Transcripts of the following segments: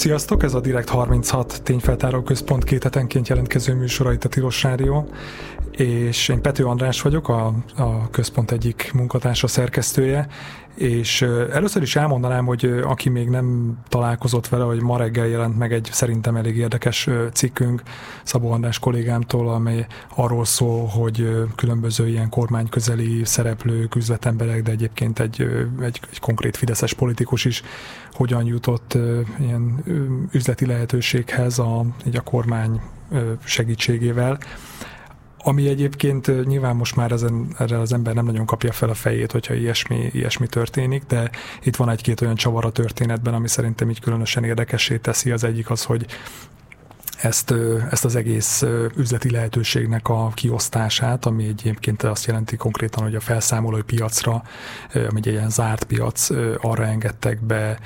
Sziasztok, ez a Direkt 36 tényfeltáró központ. Két hetenként jelentkező műsora itt a Tilos Rádió, és én Pető András vagyok, a, a központ egyik munkatársa szerkesztője, és először is elmondanám, hogy aki még nem találkozott vele, hogy ma reggel jelent meg egy szerintem elég érdekes cikkünk Szabó András kollégámtól, amely arról szól, hogy különböző ilyen kormányközeli szereplők, üzletemberek, de egyébként egy, egy, egy konkrét fideszes politikus is hogyan jutott ilyen üzleti lehetőséghez a, így a kormány segítségével ami egyébként nyilván most már ezen, erre az ember nem nagyon kapja fel a fejét, hogyha ilyesmi, ilyesmi történik, de itt van egy-két olyan csavar a történetben, ami szerintem így különösen érdekessé teszi. Az egyik az, hogy ezt, ezt az egész üzleti lehetőségnek a kiosztását, ami egyébként azt jelenti konkrétan, hogy a felszámolói piacra, ami egy ilyen zárt piac, arra engedtek be,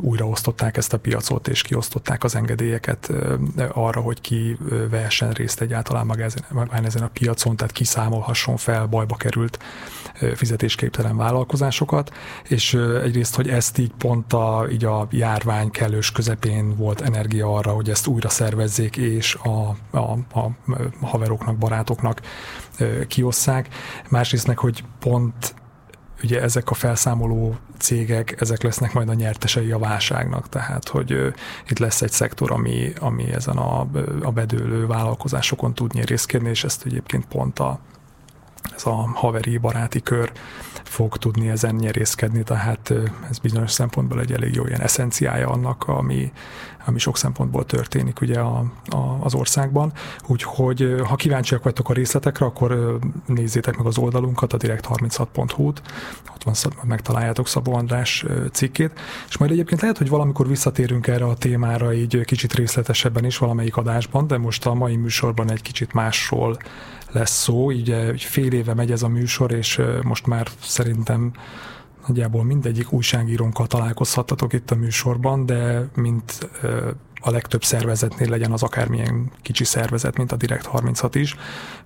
újraosztották ezt a piacot, és kiosztották az engedélyeket arra, hogy ki vehessen részt egyáltalán magán ezen a piacon, tehát kiszámolhasson fel bajba került fizetésképtelen vállalkozásokat, és egyrészt, hogy ezt így pont a, így a járvány kellős közepén volt energia arra, hogy ezt újra szervezzék, és a, a, a haveroknak, barátoknak kiosszák. Másrészt meg, hogy pont ugye ezek a felszámoló cégek, ezek lesznek majd a nyertesei a válságnak, tehát hogy uh, itt lesz egy szektor, ami, ami ezen a, a bedőlő vállalkozásokon tud nyerészkedni, és ezt egyébként pont a, ez a haveri baráti kör fog tudni ezen nyerészkedni, tehát ez bizonyos szempontból egy elég jó ilyen eszenciája annak, ami, ami sok szempontból történik ugye a, a, az országban. Úgyhogy ha kíváncsiak vagytok a részletekre, akkor nézzétek meg az oldalunkat, a direkt36.hu-t, ott van, megtaláljátok Szabó András cikkét, és majd egyébként lehet, hogy valamikor visszatérünk erre a témára így kicsit részletesebben is valamelyik adásban, de most a mai műsorban egy kicsit másról lesz szó, így fél éve megy ez a műsor, és most már szerintem nagyjából mindegyik újságírónkkal találkozhattatok itt a műsorban, de mint a legtöbb szervezetnél legyen az akármilyen kicsi szervezet, mint a Direkt 36 is.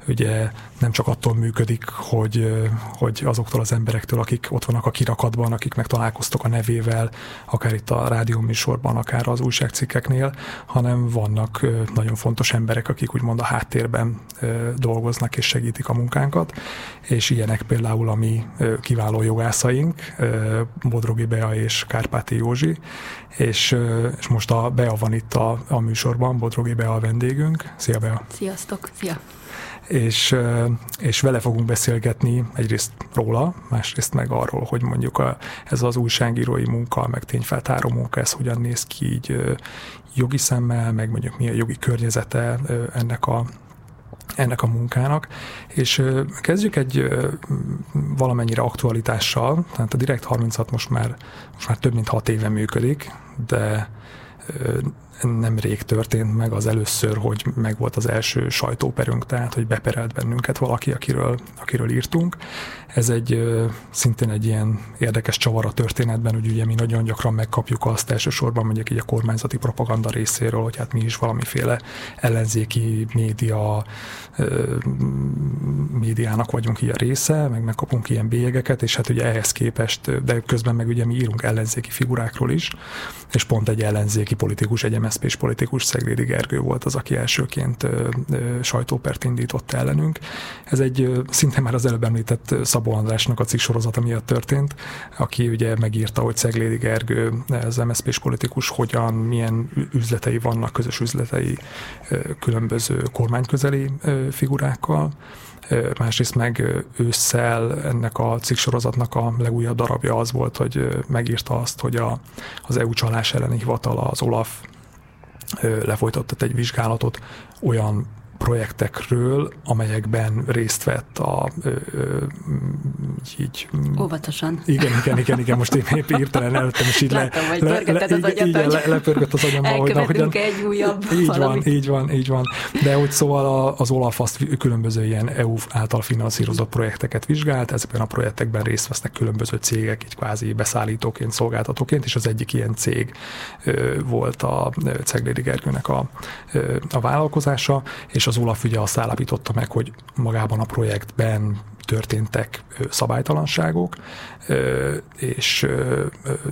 Ugye nem csak attól működik, hogy, hogy azoktól az emberektől, akik ott vannak a kirakatban, akik meg találkoztok a nevével, akár itt a rádióműsorban, akár az újságcikkeknél, hanem vannak nagyon fontos emberek, akik úgymond a háttérben dolgoznak és segítik a munkánkat, és ilyenek például a mi kiváló jogászaink, Bodrogi Bea és Kárpáti Józsi, és, és most a Bea van itt a, a műsorban, Bodrogi Bea a vendégünk. Szia Bea! Sziasztok! Szia! És, és vele fogunk beszélgetni egyrészt róla, másrészt meg arról, hogy mondjuk a, ez az újságírói munka, meg tényfeltáró munka, ez hogyan néz ki így jogi szemmel, meg mondjuk milyen jogi környezete ennek a, ennek a munkának, és kezdjük egy valamennyire aktualitással, tehát a Direkt 36 most már, most már több mint hat éve működik, de nem rég történt meg az először, hogy meg volt az első sajtóperünk, tehát hogy beperelt bennünket valaki, akiről, akiről írtunk. Ez egy szintén egy ilyen érdekes csavar a történetben, hogy ugye mi nagyon gyakran megkapjuk azt elsősorban mondjuk így a kormányzati propaganda részéről, hogy hát mi is valamiféle ellenzéki média médiának vagyunk ilyen része, meg megkapunk ilyen bélyegeket, és hát ugye ehhez képest, de közben meg ugye mi írunk ellenzéki figurákról is, és pont egy ellenzéki politikus, egy MSZP-s politikus, Szeglédi Gergő volt az, aki elsőként sajtópert indított ellenünk. Ez egy szinte már az előbb említett Szabó Andrásnak a cikk sorozata miatt történt, aki ugye megírta, hogy Szeglédi Gergő, az MSZP-s politikus, hogyan, milyen üzletei vannak, közös üzletei különböző kormányközeli figurákkal, másrészt meg ősszel ennek a cikksorozatnak a legújabb darabja az volt, hogy megírta azt, hogy a, az EU csalás elleni hivatala, az OLAF lefolytatott egy vizsgálatot olyan projektekről, amelyekben részt vett a ö, ö, így... Óvatosan. Igen, igen, igen, igen, most én épp írtelen előttem, és így Láttam, le, le, le, az agyat, igen, le, lepörgött az agyamba, hogy hogyan... egy újabb Így valamit. van, így van, így van. De hogy szóval az Olaf azt különböző ilyen EU által finanszírozott projekteket vizsgált, ezekben a projektekben részt vesznek különböző cégek, így kvázi beszállítóként, szolgáltatóként, és az egyik ilyen cég ö, volt a Ceglédi Gergőnek a, a vállalkozása, és az Olaf ugye azt állapította meg, hogy magában a projektben történtek szabálytalanságok, és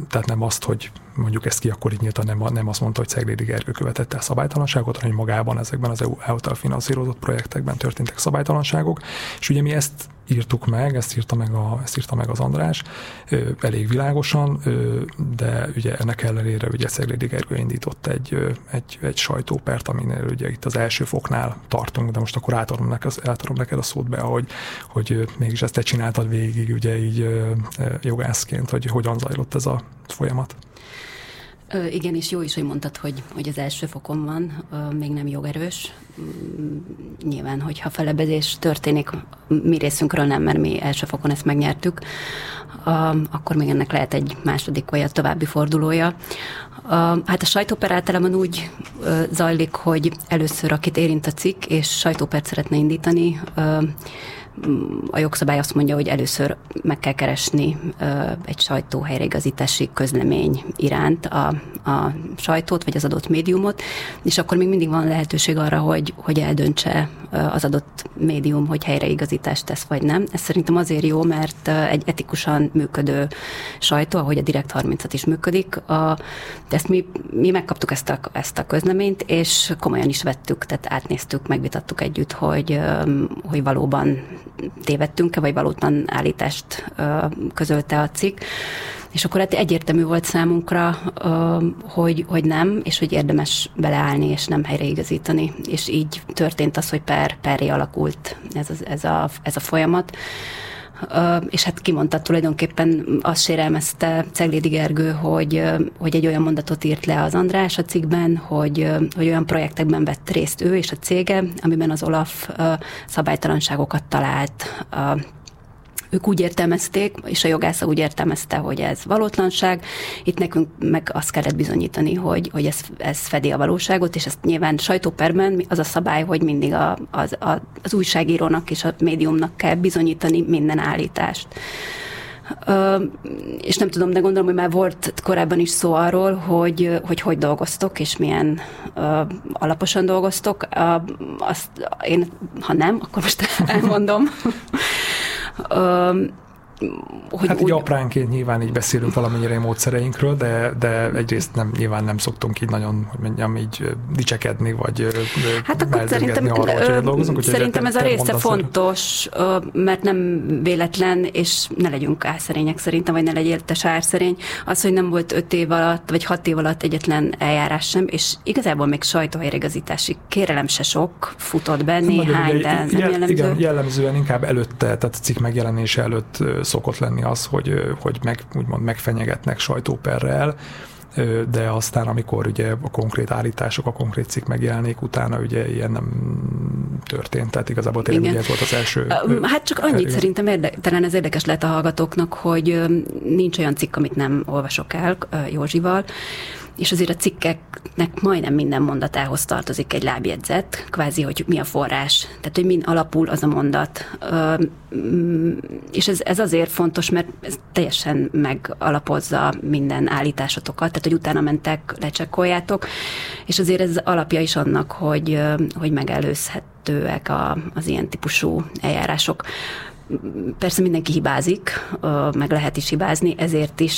tehát nem azt, hogy mondjuk ezt ki akkor így nyíltan nem, nem azt mondta, hogy Szeglédi Gergő követette el szabálytalanságot, hanem hogy magában ezekben az EU által finanszírozott projektekben történtek szabálytalanságok, és ugye mi ezt írtuk meg, ezt írta meg, a, ezt írta meg az András, elég világosan, de ugye ennek ellenére ugye Szeglédi Gergő indított egy, egy, egy sajtópert, aminél ugye itt az első foknál tartunk, de most akkor átadom neked, átadom neked a szót be, hogy, hogy mégis ezt te csináltad végig, ugye így jogászként, hogy hogyan zajlott ez a folyamat. Igen, és jó is, hogy mondtad, hogy, hogy az első fokon van, még nem jogerős. Mm, nyilván, hogyha felebezés történik, mi részünkről nem, mert mi első fokon ezt megnyertük, akkor még ennek lehet egy második vagy a további fordulója. Hát a sajtóper általában úgy zajlik, hogy először akit érint a cikk, és sajtópert szeretne indítani, a jogszabály azt mondja, hogy először meg kell keresni egy sajtó helyreigazítási közlemény iránt a, a sajtót, vagy az adott médiumot, és akkor még mindig van lehetőség arra, hogy, hogy eldöntse az adott médium, hogy helyreigazítást tesz, vagy nem. Ez szerintem azért jó, mert egy etikusan működő sajtó, ahogy a Direkt 30-at is működik, a, ezt mi, mi megkaptuk ezt a, ezt a közleményt, és komolyan is vettük, tehát átnéztük, megvitattuk együtt, hogy, hogy valóban tévedtünk-e, vagy valótlan állítást közölte a cikk. És akkor hát egyértelmű volt számunkra, hogy, hogy nem, és hogy érdemes beleállni, és nem helyreigazítani. És így történt az, hogy per, perré alakult ez, az, ez, a, ez a folyamat és hát kimondta tulajdonképpen azt sérelmezte Ceglédi Gergő, hogy, hogy egy olyan mondatot írt le az András a cikkben, hogy, hogy olyan projektekben vett részt ő és a cége, amiben az Olaf szabálytalanságokat talált ők úgy értelmezték, és a jogásza úgy értelmezte, hogy ez valótlanság. Itt nekünk meg azt kellett bizonyítani, hogy, hogy ez, ez fedi a valóságot, és ezt nyilván sajtóperben az a szabály, hogy mindig a, az, a, az újságírónak és a médiumnak kell bizonyítani minden állítást. Uh, és nem tudom, de gondolom, hogy már volt korábban is szó arról, hogy hogy, hogy dolgoztok, és milyen uh, alaposan dolgoztok. Uh, azt én, ha nem, akkor most elmondom. Um, hogy hát úgy... így apránként nyilván így beszélünk valamennyire módszereinkről, de, de egyrészt nem, nyilván nem szoktunk így nagyon, hogy mondjam, így dicsekedni, vagy Hát akkor szerintem, arra, hogy dolgozunk. Szerintem ez a része fontos, mert nem véletlen, és ne legyünk álszerények szerintem, vagy ne legyél te sárszerény. Az, hogy nem volt öt év alatt, vagy hat év alatt egyetlen eljárás sem, és igazából még sajtóhelyregazítási kérelem se sok futott be, néhány, de nem jellemző. Igen, jellemzően inkább előtte, tehát a cikk megjelenése előtt szokott lenni az, hogy, hogy meg, úgymond megfenyegetnek sajtóperrel, de aztán, amikor ugye a konkrét állítások, a konkrét cikk megjelenik, utána ugye ilyen nem történt, tehát igazából tényleg ugye ez volt az első. Hát csak annyit igen. szerintem érde, talán ez érdekes lehet a hallgatóknak, hogy nincs olyan cikk, amit nem olvasok el Józsival, és azért a cikkeknek majdnem minden mondatához tartozik egy lábjegyzet, kvázi, hogy mi a forrás, tehát hogy mind alapul az a mondat. És ez, ez azért fontos, mert ez teljesen megalapozza minden állításotokat, tehát hogy utána mentek, lecsekkoljátok, és azért ez alapja is annak, hogy, hogy megelőzhetőek a, az ilyen típusú eljárások. Persze mindenki hibázik, meg lehet is hibázni, ezért is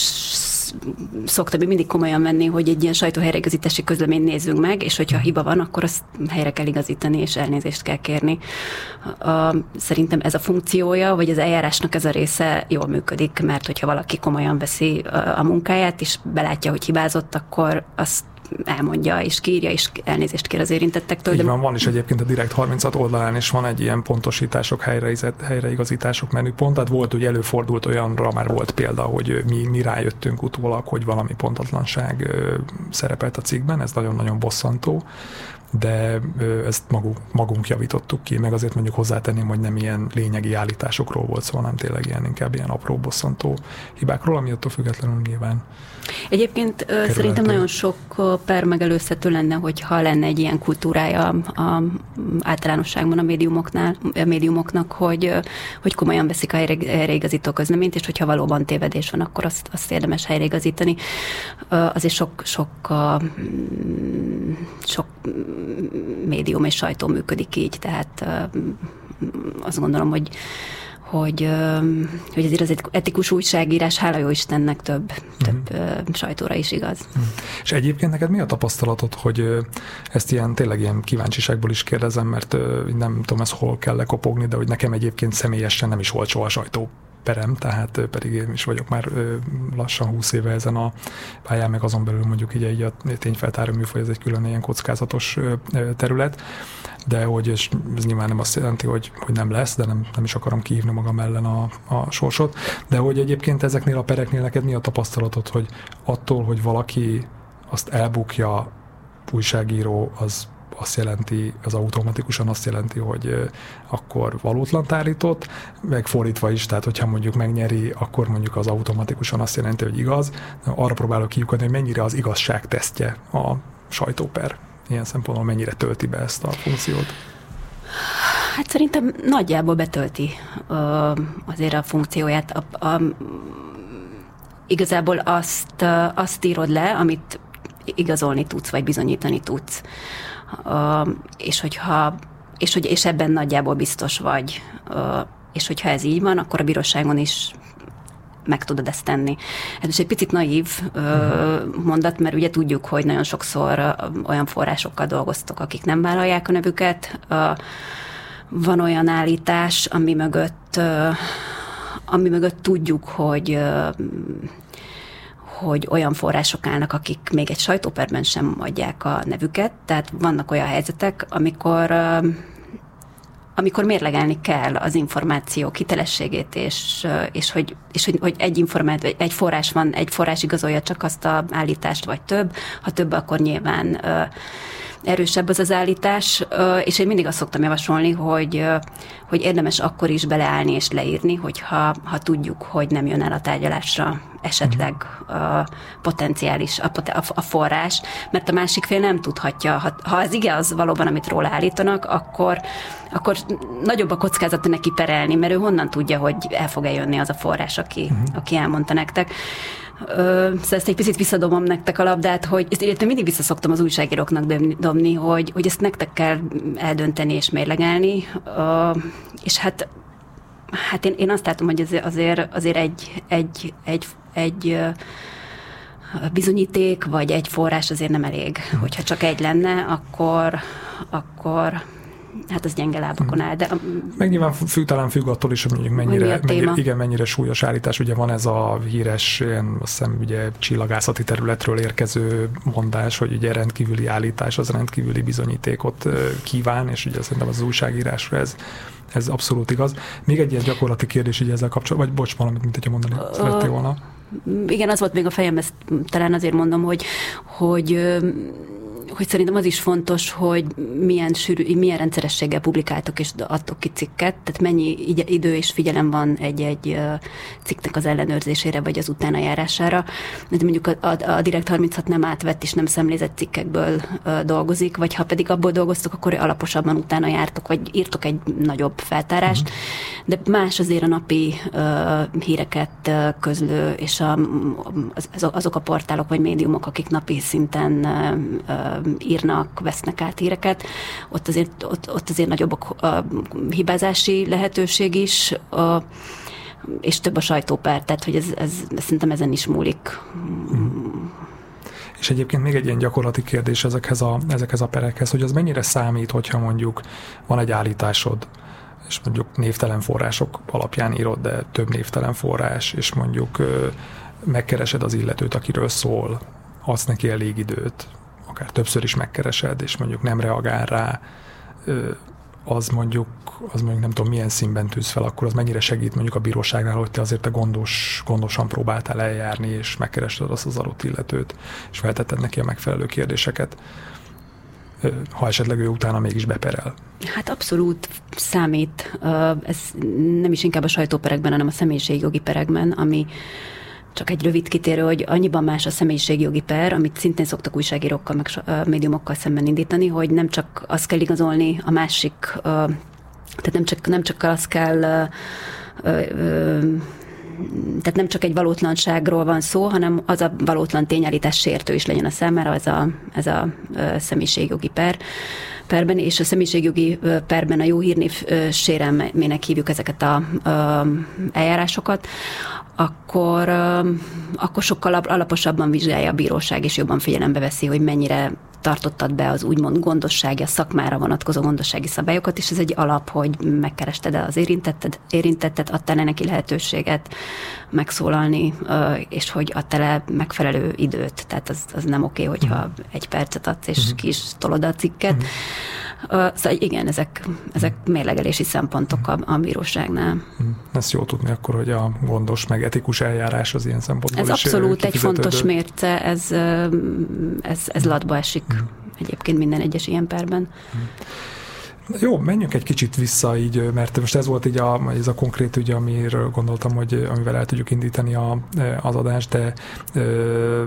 szoktam mindig komolyan venni, hogy egy ilyen sajtóhelyreigazítási közleményt nézzünk meg, és hogyha hiba van, akkor azt helyre kell igazítani, és elnézést kell kérni. Szerintem ez a funkciója, vagy az eljárásnak ez a része jól működik, mert hogyha valaki komolyan veszi a munkáját, és belátja, hogy hibázott, akkor azt elmondja és kírja, és elnézést kér az érintettektől. Így de... van, van is egyébként a Direkt 36 oldalán is van egy ilyen pontosítások, helyreigazítások menüpont, tehát volt, hogy előfordult olyanra, már volt példa, hogy mi, mi rájöttünk utólag, hogy valami pontatlanság szerepelt a cikkben, ez nagyon-nagyon bosszantó de ezt magunk, magunk javítottuk ki, meg azért mondjuk hozzátenném, hogy nem ilyen lényegi állításokról volt szó, hanem tényleg ilyen inkább ilyen apró bosszantó hibákról, ami attól függetlenül nyilván Egyébként kerülhető. szerintem nagyon sok per megelőzhető lenne, hogyha lenne egy ilyen kultúrája a, általánosságban a médiumoknál, a médiumoknak, hogy, hogy komolyan veszik a helyreigazító közleményt, és hogyha valóban tévedés van, akkor azt, azt érdemes helyreigazítani. Azért sok, sok, sok médium és sajtó működik így, tehát azt gondolom, hogy hogy, hogy azért az etikus újságírás, hála jó Istennek több, több uh-huh. sajtóra is igaz. Uh-huh. És egyébként neked mi a tapasztalatod, hogy ezt ilyen tényleg ilyen kíváncsiságból is kérdezem, mert nem tudom, ez hol kell lekopogni, de hogy nekem egyébként személyesen nem is volt soha sajtó perem, tehát pedig én is vagyok már lassan 20 éve ezen a pályán, meg azon belül mondjuk így, így a tényfeltáró műfaj, ez egy külön ilyen kockázatos terület, de hogy és ez nyilván nem azt jelenti, hogy, hogy nem lesz, de nem, nem is akarom kihívni magam ellen a, a sorsot, de hogy egyébként ezeknél a pereknél neked mi a tapasztalatod, hogy attól, hogy valaki azt elbukja újságíró, az azt jelenti, az automatikusan azt jelenti, hogy akkor valótlan állított, meg fordítva is, tehát hogyha mondjuk megnyeri, akkor mondjuk az automatikusan azt jelenti, hogy igaz. Arra próbálok kiukadni, hogy mennyire az igazság tesztje a sajtóper. Ilyen szempontból mennyire tölti be ezt a funkciót. Hát szerintem nagyjából betölti azért a funkcióját. A, a, igazából azt, azt írod le, amit igazolni tudsz, vagy bizonyítani tudsz és hogyha és, hogy, és ebben nagyjából biztos vagy, és hogyha ez így van, akkor a bíróságon is meg tudod ezt tenni. Ez is egy picit naív mondat, mert ugye tudjuk, hogy nagyon sokszor olyan forrásokkal dolgoztok, akik nem vállalják a nevüket. Van olyan állítás, ami mögött, ami mögött tudjuk, hogy hogy olyan források állnak, akik még egy sajtóperben sem adják a nevüket, tehát vannak olyan helyzetek, amikor amikor mérlegelni kell az információ hitelességét, és, és, hogy, és hogy, hogy egy információ, egy forrás van, egy forrás igazolja csak azt a állítást, vagy több, ha több, akkor nyilván erősebb az az állítás, és én mindig azt szoktam javasolni, hogy, hogy érdemes akkor is beleállni és leírni, hogyha ha tudjuk, hogy nem jön el a tárgyalásra esetleg a potenciális, a, a, forrás, mert a másik fél nem tudhatja, ha, ha az igaz valóban, amit róla állítanak, akkor, akkor nagyobb a kockázata neki perelni, mert ő honnan tudja, hogy el fog-e jönni az a forrás, aki, uh-huh. aki elmondta nektek. Szóval ezt egy picit visszadobom nektek a labdát, hogy ezt illetve mindig visszaszoktam az újságíróknak dobni, hogy, hogy ezt nektek kell eldönteni és mérlegelni, ö, és hát Hát én, én azt látom, hogy azért, azért egy, egy, egy, egy bizonyíték, vagy egy forrás azért nem elég. Hogyha csak egy lenne, akkor, akkor hát az gyenge lábakon áll. De, Meg nyilván függ, talán függ attól is, hogy mondjuk mennyire, mennyire, igen, mennyire súlyos állítás. Ugye van ez a híres, ilyen, azt hiszem, ugye csillagászati területről érkező mondás, hogy ugye rendkívüli állítás az rendkívüli bizonyítékot kíván, és ugye szerintem az újságírásra ez ez abszolút igaz. Még egy ilyen gyakorlati kérdés így ezzel kapcsolatban, vagy bocs, valamit, mint hogyha mondani uh, szerettél volna. Igen, az volt még a fejem, ezt talán azért mondom, hogy, hogy hogy szerintem az is fontos, hogy milyen, sűrű, milyen rendszerességgel publikáltok és adtok ki cikket, tehát mennyi idő és figyelem van egy-egy cikknek az ellenőrzésére vagy az utána járására. De mondjuk a, a, a Direkt 36 nem átvett és nem szemlézett cikkekből dolgozik, vagy ha pedig abból dolgoztok, akkor alaposabban utána jártok, vagy írtok egy nagyobb feltárást. Uh-huh. De más azért a napi uh, híreket uh, közlő, és a, az, azok a portálok vagy médiumok, akik napi szinten uh, írnak, vesznek át híreket, ott azért, ott, ott azért nagyobb a, hibázási lehetőség is, a, és több a sajtópár, tehát hogy ez, ez, szerintem ezen is múlik. És egyébként még egy ilyen gyakorlati kérdés ezekhez a, ezekhez a perekhez, hogy az mennyire számít, hogyha mondjuk van egy állításod, és mondjuk névtelen források alapján írod, de több névtelen forrás, és mondjuk megkeresed az illetőt, akiről szól, adsz neki elég időt, akár többször is megkeresed, és mondjuk nem reagál rá, az mondjuk, az mondjuk nem tudom milyen színben tűz fel, akkor az mennyire segít mondjuk a bíróságnál, hogy te azért te gondos, gondosan próbáltál eljárni, és megkerested azt az adott illetőt, és feltetted neki a megfelelő kérdéseket, ha esetleg ő utána mégis beperel. Hát abszolút számít. Ez nem is inkább a sajtóperekben, hanem a személyiségjogi perekben, ami csak egy rövid kitérő, hogy annyiban más a személyiségjogi per, amit szintén szoktak újságírókkal, meg médiumokkal szemben indítani, hogy nem csak azt kell igazolni a másik, tehát nem csak, nem csak azt kell tehát nem csak egy valótlanságról van szó, hanem az a valótlan tényállítás sértő is legyen a számára, ez a, ez a személyiségjogi per perben, és a személyiségjogi perben a jó hírnév sérelmének hívjuk ezeket a, eljárásokat, akkor, akkor sokkal alaposabban vizsgálja a bíróság, és jobban figyelembe veszi, hogy mennyire tartottad be az úgymond gondossági, a szakmára vonatkozó gondossági szabályokat, és ez egy alap, hogy megkerested el az érintetted, érintettet, adtál -e neki lehetőséget megszólalni, és hogy adtál el megfelelő időt. Tehát az, az nem oké, okay, hogyha uh-huh. egy percet adsz, és uh-huh. ki is tolod a cikket. Uh-huh. Szóval igen, ezek, ezek mérlegelési szempontok a, a bíróságnál. Uh-huh. Ezt jó tudni akkor, hogy a gondos, meg etikus eljárás az ilyen szempontból Ez is abszolút egy fontos mérce, ez, ez, ez latba esik uh-huh. egyébként minden egyes ilyen perben. Uh-huh. Jó, menjünk egy kicsit vissza így, mert most ez volt így a, ez a konkrét ügy, amiről gondoltam, hogy amivel el tudjuk indítani a, az adást, de ö,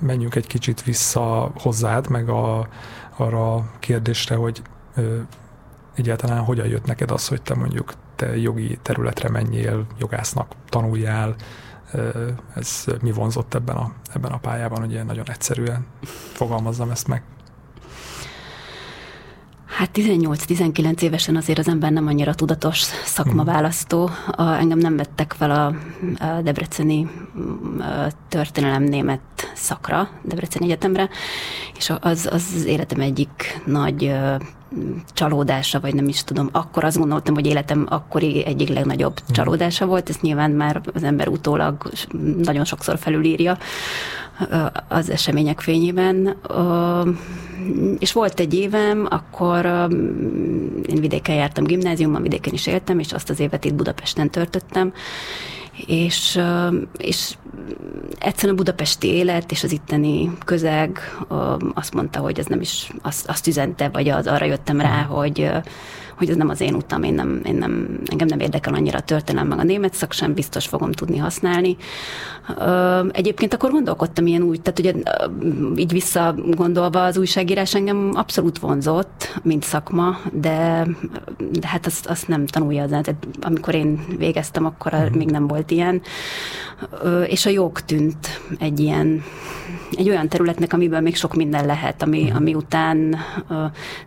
menjünk egy kicsit vissza hozzád, meg a, arra a kérdésre, hogy ö, egyáltalán hogyan jött neked az, hogy te mondjuk te jogi területre menjél, jogásznak tanuljál, ez mi vonzott ebben a, ebben a pályában, ilyen nagyon egyszerűen fogalmazzam ezt meg. Hát 18-19 évesen azért az ember nem annyira tudatos szakmaválasztó. A, engem nem vettek fel a, a Debreceni a történelem német szakra, Debreceni Egyetemre, és az, az az életem egyik nagy csalódása, vagy nem is tudom, akkor azt gondoltam, hogy életem akkori egyik legnagyobb mhm. csalódása volt, ezt nyilván már az ember utólag nagyon sokszor felülírja az események fényében. És volt egy évem, akkor én vidéken jártam gimnáziumban, vidéken is éltem, és azt az évet itt Budapesten törtöttem, és, és egyszerűen a budapesti élet és az itteni közeg azt mondta, hogy ez nem is azt, azt üzente, vagy az, arra jöttem rá, hogy hogy ez nem az én utam, én nem, én nem, engem nem érdekel annyira a történelem, meg a német szak sem biztos fogom tudni használni. Egyébként akkor gondolkodtam ilyen úgy, tehát ugye így visszagondolva az újságírás engem abszolút vonzott, mint szakma, de, de hát azt, azt nem tanulja az tehát amikor én végeztem, akkor mm. még nem volt ilyen. És a jog tűnt egy ilyen, egy olyan területnek, amiben még sok minden lehet, ami, mm. ami után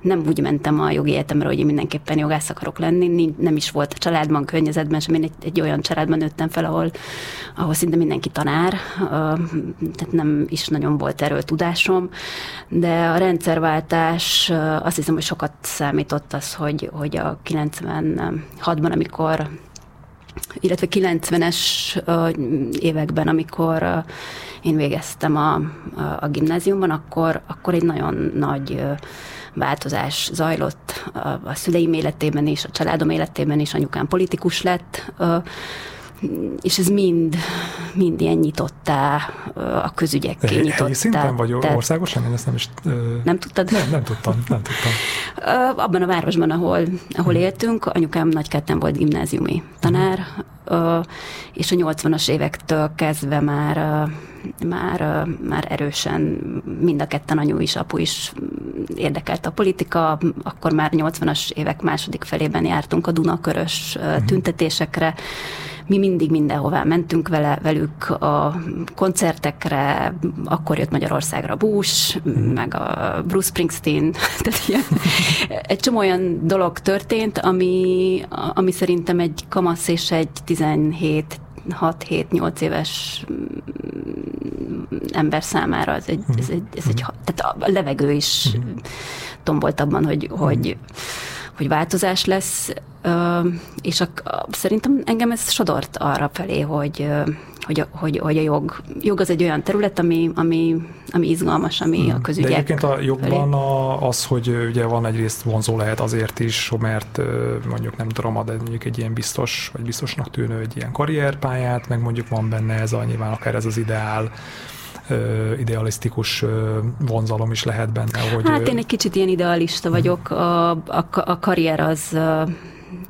nem úgy mentem a jogi egyetemre, hogy én mindenképp mindenképpen jogász akarok lenni, nem is volt a családban, környezetben sem, én egy, egy olyan családban nőttem fel, ahol, ahol szinte mindenki tanár, tehát nem is nagyon volt erről tudásom, de a rendszerváltás azt hiszem, hogy sokat számított az, hogy, hogy a 96-ban, amikor illetve 90-es években, amikor én végeztem a, a, gimnáziumban, akkor, akkor egy nagyon nagy változás zajlott a szüleim életében is, a családom életében is, anyukám politikus lett, és ez mind, mind ilyen nyitottá, a közügyekké nyitottá. Helyi szinten vagy tett. országosan? Én ezt nem is... Nem tudtad? Nem, nem tudtam, nem tudtam. Abban a városban, ahol, ahol hmm. éltünk, anyukám nagyketten volt gimnáziumi tanár, hmm. és a 80-as évektől kezdve már már, már erősen mind a ketten anyu is, apu is érdekelt a politika, akkor már 80-as évek második felében jártunk a Dunakörös uh-huh. tüntetésekre, mi mindig mindenhová mentünk vele, velük a koncertekre, akkor jött Magyarországra Bush, mm. meg a Bruce Springsteen, tehát ilyen, egy csomó olyan dolog történt, ami, ami szerintem egy kamasz és egy 17 6-7-8 éves ember számára ez egy, ez egy, ez egy tehát a levegő is mhm. tombolt abban, hogy, hogy, hogy változás lesz, és a, a, szerintem engem ez sodort arra felé, hogy, hogy, hogy, hogy a jog, jog az egy olyan terület, ami, ami, ami izgalmas, ami hmm. a közügyek De egyébként a jogban a, az, hogy ugye van egyrészt vonzó lehet azért is, mert mondjuk nem tudom, ad mondjuk egy ilyen biztos, vagy biztosnak tűnő egy ilyen karrierpályát, meg mondjuk van benne ez a nyilván akár ez az ideál, idealisztikus vonzalom is lehet benne. Hogy hát én egy kicsit ilyen idealista vagyok. A, a, a karrier az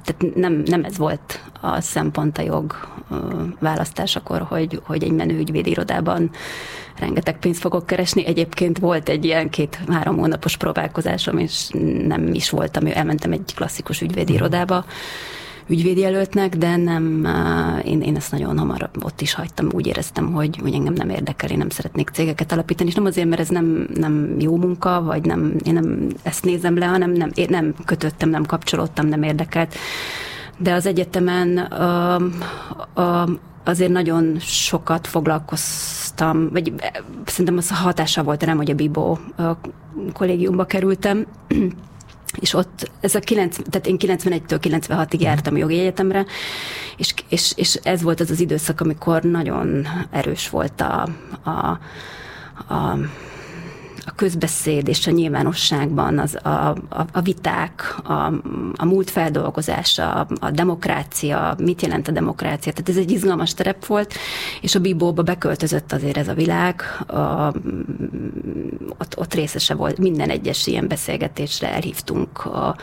tehát nem, nem ez volt a szempont a jog választásakor, hogy, hogy egy menő ügyvédirodában rengeteg pénzt fogok keresni. Egyébként volt egy ilyen két-három hónapos próbálkozásom, és nem is voltam, elmentem egy klasszikus ügyvédirodába, ügyvédjelöltnek, de nem, én, én ezt nagyon hamar ott is hagytam, úgy éreztem, hogy, hogy engem nem érdekel, én nem szeretnék cégeket alapítani, és nem azért, mert ez nem, nem jó munka, vagy nem, én nem ezt nézem le, hanem nem, én nem kötöttem, nem kapcsolódtam, nem érdekelt. De az egyetemen a, a, azért nagyon sokat foglalkoztam, vagy szerintem az hatása volt rám, hogy a Bibó kollégiumba kerültem, és ott, ez a 9, tehát én 91-től 96-ig jártam jogi egyetemre, és, és, és ez volt az az időszak, amikor nagyon erős volt a, a, a közbeszéd és a nyilvánosságban az, a, a, a viták, a, a múlt feldolgozása, a demokrácia, mit jelent a demokrácia. Tehát ez egy izgalmas terep volt, és a Bibóba beköltözött azért ez a világ, a, ott, ott részese volt minden egyes ilyen beszélgetésre elhívtunk a,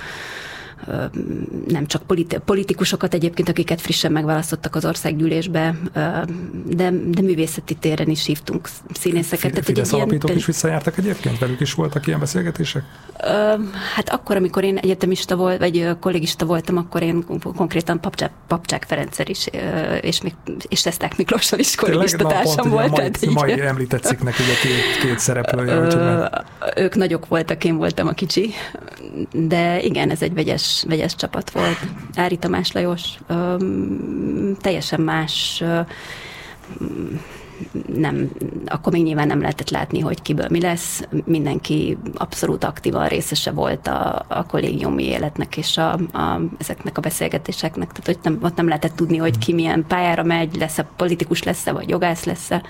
nem csak politikusokat egyébként, akiket frissen megválasztottak az országgyűlésbe, de, de művészeti téren is hívtunk színészeket. Fidesz, Fidesz alapítók is visszajártak egyébként? Velük is voltak ilyen beszélgetések? Hát akkor, amikor én egyetemista volt, vagy kollégista voltam, akkor én konkrétan Papcsák, Papcsák Ferencer is, és, még, és Szeszták Miklóssal is kollégista társam volt. Mai, így, mai említett cikknek ugye két, két szereplője. Ők nagyok voltak, én voltam a kicsi, de igen, ez egy vegyes vegyes, vegyes csapat volt. Ári Tamás Lajos, ö, teljesen más ö, nem, akkor még nyilván nem lehetett látni, hogy kiből mi lesz. Mindenki abszolút aktívan részese volt a, a kollégiumi életnek és a, a, ezeknek a beszélgetéseknek. Tehát hogy nem, ott nem lehetett tudni, hogy ki milyen pályára megy, lesz-e politikus lesz-e, vagy jogász lesz-e.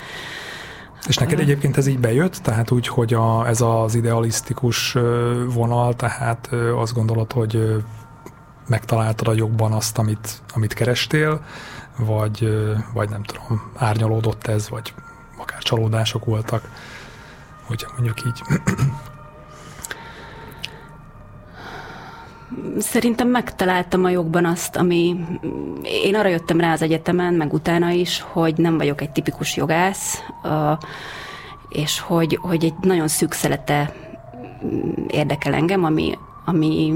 És neked egyébként ez így bejött? Tehát úgy, hogy a, ez az idealisztikus vonal, tehát azt gondolod, hogy megtaláltad a jogban azt, amit, amit kerestél, vagy, vagy nem tudom, árnyalódott ez, vagy akár csalódások voltak, hogyha mondjuk így. Szerintem megtaláltam a jogban azt, ami... Én arra jöttem rá az egyetemen, meg utána is, hogy nem vagyok egy tipikus jogász, és hogy, hogy egy nagyon szűk szelete érdekel engem, ami, ami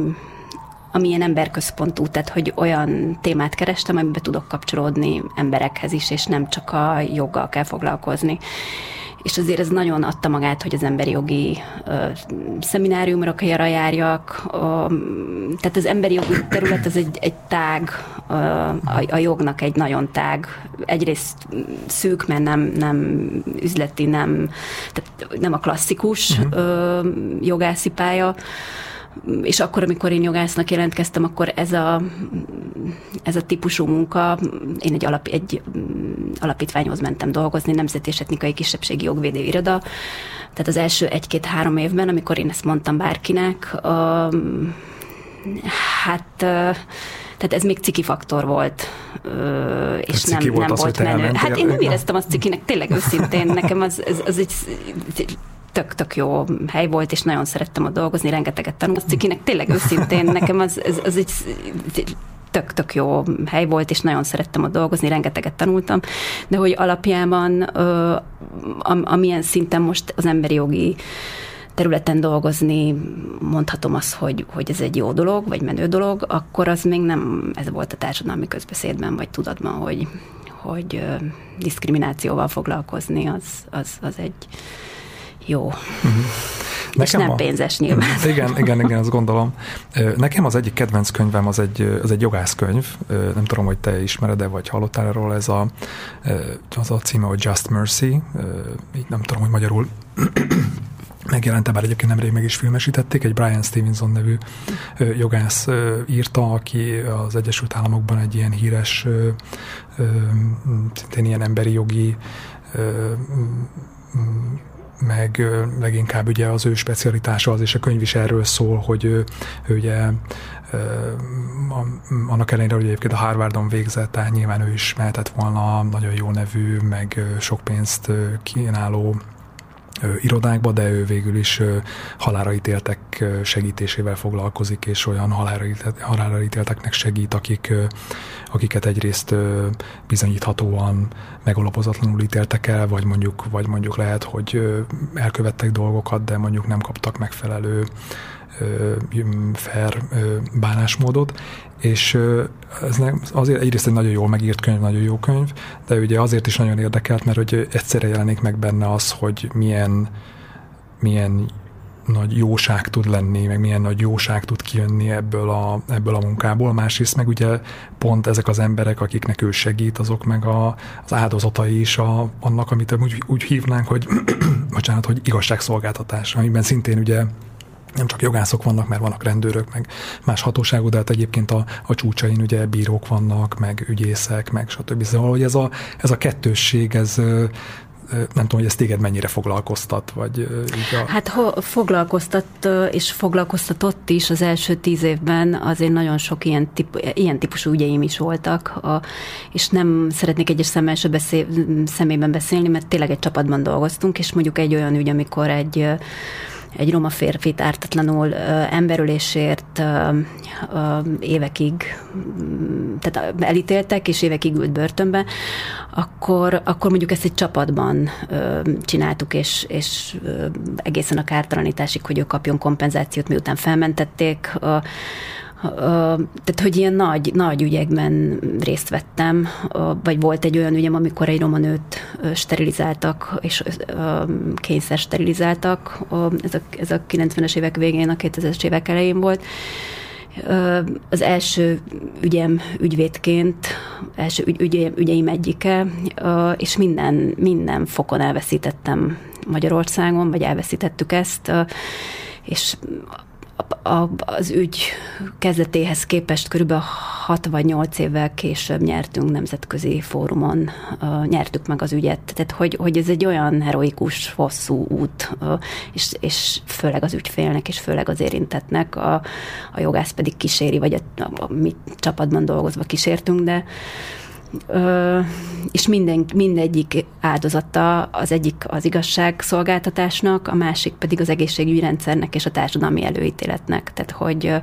ami ilyen emberközpontú, tehát hogy olyan témát kerestem, amiben tudok kapcsolódni emberekhez is, és nem csak a joggal kell foglalkozni és azért ez nagyon adta magát, hogy az emberi jogi ö, szemináriumra kell járjak. Ö, tehát az emberi jogi terület az egy, egy tág, ö, a, a jognak egy nagyon tág. Egyrészt szűk, mert nem, nem üzleti, nem, tehát nem a klasszikus uh-huh. ö, jogászi pálya, és akkor, amikor én jogásznak jelentkeztem, akkor ez a, ez a típusú munka, én egy, alap, egy alapítványhoz mentem dolgozni, Nemzeti és Etnikai Kisebbségi Jogvédő Iroda, tehát az első egy-két-három évben, amikor én ezt mondtam bárkinek, uh, hát tehát ez még ciki faktor volt, és nem, volt nem az, volt menő. Hát én nem éreztem azt cikinek, tényleg őszintén, nekem az, az, az egy tök-tök jó hely volt, és nagyon szerettem ott dolgozni, rengeteget tanultam. Cikinek tényleg őszintén, nekem az, az, az egy tök-tök jó hely volt, és nagyon szerettem ott dolgozni, rengeteget tanultam, de hogy alapjában ö, am, amilyen szinten most az emberi jogi területen dolgozni, mondhatom azt, hogy, hogy ez egy jó dolog, vagy menő dolog, akkor az még nem ez volt a társadalmi közbeszédben, vagy tudatban, hogy, hogy ö, diszkriminációval foglalkozni, az, az, az egy jó. Uh-huh. Nekem És nem a, pénzes nyilván. Igen, igen, igen, azt gondolom. Nekem az egyik kedvenc könyvem az egy, az egy jogászkönyv, nem tudom, hogy te ismered-e, vagy hallottál erről, ez a, az a címe, hogy Just Mercy, így nem tudom, hogy magyarul megjelent, bár egyébként nemrég meg is filmesítették, egy Brian Stevenson nevű jogász írta, aki az Egyesült Államokban egy ilyen híres, szintén ilyen emberi jogi meg leginkább ugye az ő specialitása az, és a könyv is erről szól, hogy ő, ő ugye annak ellenére, hogy egyébként a Harvardon végzett, tehát nyilván ő is mehetett volna nagyon jó nevű, meg sok pénzt kínáló irodákba, de ő végül is halára ítéltek segítésével foglalkozik, és olyan halára, ítélt, halára ítélteknek segít, akik, akiket egyrészt bizonyíthatóan megalapozatlanul ítéltek el, vagy mondjuk, vagy mondjuk lehet, hogy elkövettek dolgokat, de mondjuk nem kaptak megfelelő fair bánásmódot, és ez azért egyrészt egy nagyon jól megírt könyv, nagyon jó könyv, de ugye azért is nagyon érdekelt, mert hogy egyszerre jelenik meg benne az, hogy milyen, milyen nagy jóság tud lenni, meg milyen nagy jóság tud kijönni ebből a, ebből a munkából. Másrészt meg ugye pont ezek az emberek, akiknek ő segít, azok meg a, az áldozatai is a, annak, amit úgy, úgy hívnánk, hogy bocsánat, hogy igazságszolgáltatás, amiben szintén ugye nem csak jogászok vannak, mert vannak rendőrök, meg más hatóságok, de hát egyébként a, a csúcsain ugye bírók vannak, meg ügyészek, meg stb. Szóval, hogy ez a, ez a kettősség, ez nem tudom, hogy ez téged mennyire foglalkoztat, vagy így a... Hát ho, foglalkoztat, és foglalkoztatott is az első tíz évben, azért nagyon sok ilyen, típ, ilyen típusú ügyeim is voltak, a, és nem szeretnék egyes szemmel se beszél, szemében beszélni, mert tényleg egy csapatban dolgoztunk, és mondjuk egy olyan ügy, amikor egy egy roma férfit ártatlanul emberülésért évekig, tehát elítéltek, és évekig ült börtönbe, akkor, akkor mondjuk ezt egy csapatban csináltuk, és, és egészen a kártalanításig, hogy ő kapjon kompenzációt, miután felmentették tehát, hogy ilyen nagy, nagy ügyekben részt vettem, vagy volt egy olyan ügyem, amikor egy roma nőt sterilizáltak, és kényszer sterilizáltak, ez a, ez a 90-es évek végén, a 2000-es évek elején volt, az első ügyem ügyvédként, első ügy, ügyem, ügyeim egyike, és minden, minden fokon elveszítettem Magyarországon, vagy elveszítettük ezt, és a, az ügy kezdetéhez képest körülbelül 6 vagy 8 évvel később nyertünk nemzetközi fórumon, uh, nyertük meg az ügyet. Tehát, hogy, hogy ez egy olyan heroikus, hosszú út, uh, és, és főleg az ügyfélnek, és főleg az érintetnek, a, a jogász pedig kíséri, vagy a, a, a mi csapatban dolgozva kísértünk, de és minden, mindegyik áldozata az egyik az igazságszolgáltatásnak, a másik pedig az egészségügyi rendszernek és a társadalmi előítéletnek. Tehát, hogy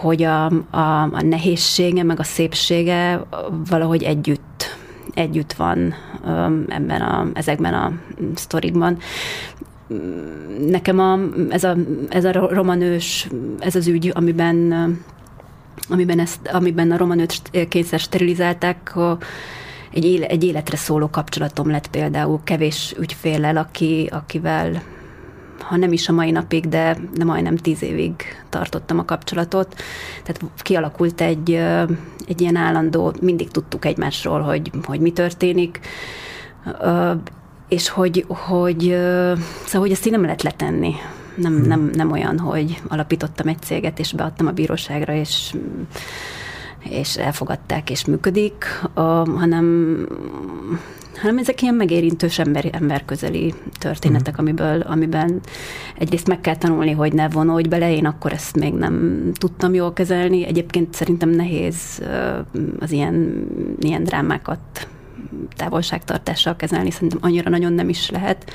hogy a, a, a nehézsége, meg a szépsége valahogy együtt, együtt van ebben a, ezekben a sztorikban. Nekem a, ez, a, ez a romanős, ez az ügy, amiben amiben, ezt, amiben a romanőt kényszer sterilizálták, egy, éle, egy életre szóló kapcsolatom lett például kevés ügyféllel, aki, akivel ha nem is a mai napig, de, de majdnem tíz évig tartottam a kapcsolatot. Tehát kialakult egy, egy ilyen állandó, mindig tudtuk egymásról, hogy, hogy mi történik, és hogy, hogy szóval, hogy ezt így nem lehet letenni nem, hmm. nem, nem olyan, hogy alapítottam egy céget, és beadtam a bíróságra, és és elfogadták, és működik, uh, hanem, hanem ezek ilyen megérintős ember, emberközeli történetek, mm. amiből, amiben egyrészt meg kell tanulni, hogy ne vonódj bele, én akkor ezt még nem tudtam jól kezelni. Egyébként szerintem nehéz uh, az ilyen, ilyen drámákat távolságtartással kezelni, szerintem annyira nagyon nem is lehet.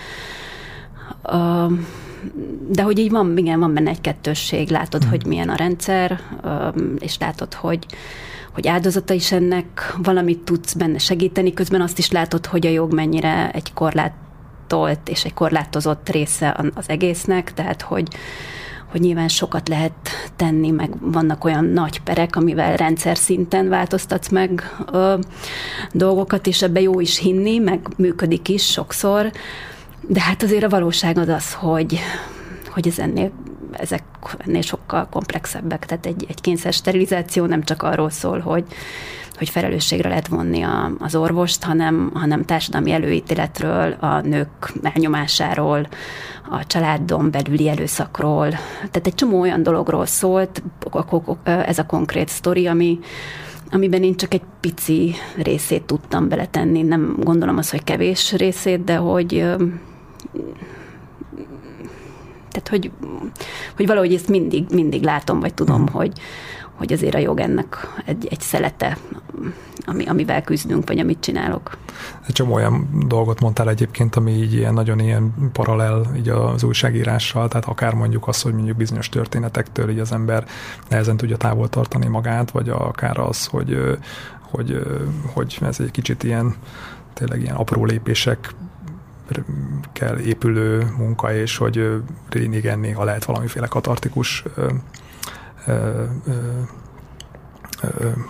Uh, de hogy így van, igen, van benne egy kettősség, látod, mm. hogy milyen a rendszer, és látod, hogy hogy áldozata is ennek valamit tudsz benne segíteni, közben azt is látod, hogy a jog mennyire egy korlátolt és egy korlátozott része az egésznek, tehát hogy, hogy nyilván sokat lehet tenni, meg vannak olyan nagy perek, amivel rendszer szinten változtatsz meg ö, dolgokat, és ebbe jó is hinni, meg működik is sokszor, de hát azért a valóság az az, hogy, hogy ez ennél, ezek ennél sokkal komplexebbek. Tehát egy, egy kényszer sterilizáció nem csak arról szól, hogy, hogy felelősségre lehet vonni a, az orvost, hanem, hanem társadalmi előítéletről, a nők elnyomásáról, a családon belüli erőszakról. Tehát egy csomó olyan dologról szólt ez a konkrét sztori, ami, amiben én csak egy pici részét tudtam beletenni. Nem gondolom az, hogy kevés részét, de hogy tehát, hogy, hogy valahogy ezt mindig, mindig látom, vagy tudom, uh-huh. hogy, hogy azért a jog ennek egy, egy szelete, ami, amivel küzdünk, vagy amit csinálok. Egy csomó olyan dolgot mondtál egyébként, ami így ilyen nagyon ilyen paralel így az újságírással, tehát akár mondjuk az, hogy mondjuk bizonyos történetektől így az ember nehezen tudja távol tartani magát, vagy akár az, hogy, hogy, hogy ez egy kicsit ilyen tényleg ilyen apró lépések kell épülő munka, és hogy igen, néha lehet valamiféle katartikus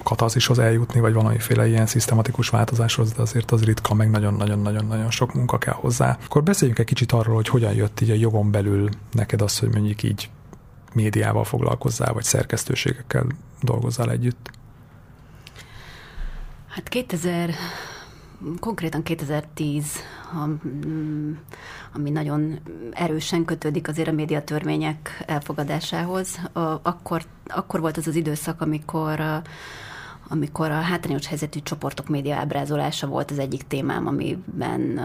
katazishoz eljutni, vagy valamiféle ilyen szisztematikus változáshoz, de azért az ritka, meg nagyon-nagyon-nagyon-nagyon sok munka kell hozzá. Akkor beszéljünk egy kicsit arról, hogy hogyan jött így a jogon belül neked az, hogy mondjuk így médiával foglalkozzál, vagy szerkesztőségekkel dolgozzál együtt. Hát 2000, konkrétan 2010, ami nagyon erősen kötődik azért a médiatörvények elfogadásához. Akkor, akkor volt az az időszak, amikor amikor a hátrányos helyzetű csoportok média ábrázolása volt az egyik témám, amiben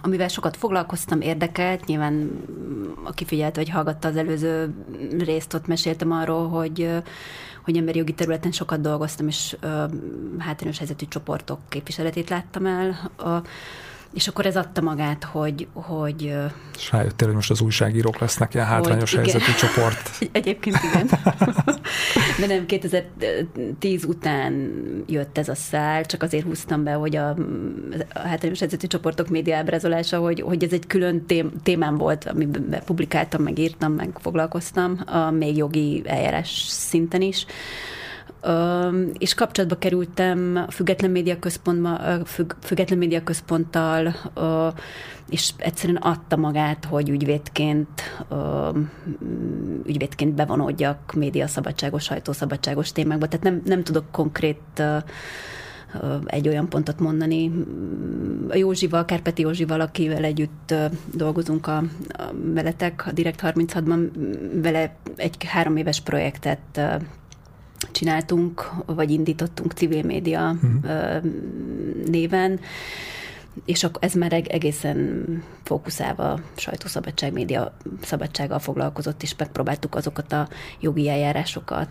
amivel sokat foglalkoztam, érdekelt. Nyilván aki figyelte, vagy hallgatta az előző részt, ott meséltem arról, hogy hogy emberi jogi területen sokat dolgoztam, és hátrányos helyzetű csoportok képviseletét láttam el. A, és akkor ez adta magát, hogy... hogy és rájöttél, hogy most az újságírók lesznek ilyen hátrányos hogy, helyzetű igen. csoport. Egyébként igen. De nem, 2010 után jött ez a szál, csak azért húztam be, hogy a, a hátrányos helyzetű csoportok média ábrázolása, hogy, hogy ez egy külön tém, témám volt, amiben publikáltam, meg írtam, meg foglalkoztam, a még jogi eljárás szinten is és kapcsolatba kerültem a Független Média Központba, Független Média Központtal, és egyszerűen adta magát, hogy ügyvédként, ügyvédként bevonódjak média szabadságos, sajtószabadságos témákba. Tehát nem, nem tudok konkrét egy olyan pontot mondani. A Józsival, Kárpeti Józsival, akivel együtt dolgozunk a, a veletek, a Direkt 36-ban, vele egy három éves projektet csináltunk, vagy indítottunk civil média uh-huh. néven, és akkor ez már egészen fókuszálva sajtószabadság, média szabadsággal foglalkozott, és megpróbáltuk azokat a jogi eljárásokat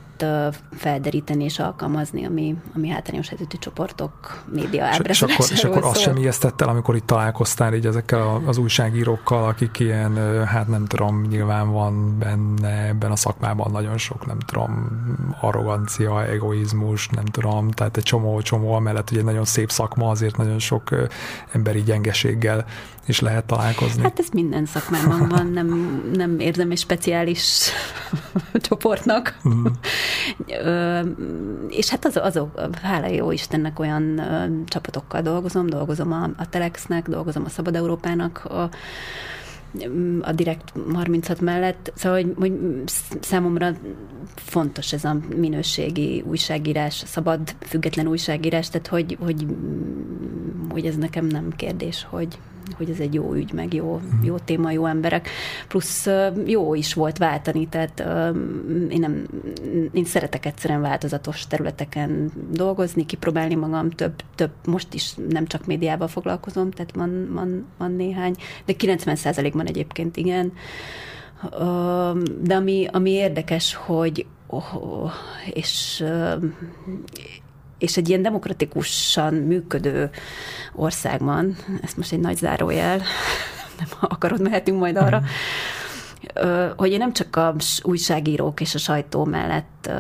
felderíteni és alkalmazni, ami, ami hátrányos helyzetű csoportok média és, és akkor, és akkor azt sem ijesztett el, amikor itt találkoztál így ezekkel az újságírókkal, akik ilyen, hát nem tudom, nyilván van benne ebben a szakmában nagyon sok, nem tudom, arrogancia, egoizmus, nem tudom, tehát egy csomó-csomó amellett, hogy egy nagyon szép szakma, azért nagyon sok emberi gyengeséggel is lehet találkozni. Hát ez minden szakmában van, nem, nem érzem egy speciális csoportnak. Mm. Ö, és hát az, azok, hála jó Istennek olyan ö, csapatokkal dolgozom, dolgozom a, a Telexnek, dolgozom a Szabad Európának, a, a Direkt 36 mellett, szóval, hogy, hogy számomra fontos ez a minőségi újságírás, szabad, független újságírás, tehát hogy, hogy, hogy ez nekem nem kérdés, hogy, hogy ez egy jó ügy, meg jó, mhm. jó téma, jó emberek. Plusz jó is volt váltani, tehát én, nem, én szeretek egyszerűen változatos területeken dolgozni, kipróbálni magam, több, több most is nem csak médiával foglalkozom, tehát van, van, van néhány, de 90%-ban egyébként igen. De ami, ami érdekes, hogy és és egy ilyen demokratikusan működő országban, ezt most egy nagy zárójel, nem akarod, mehetünk majd arra, hogy én nem csak a újságírók és a sajtó mellett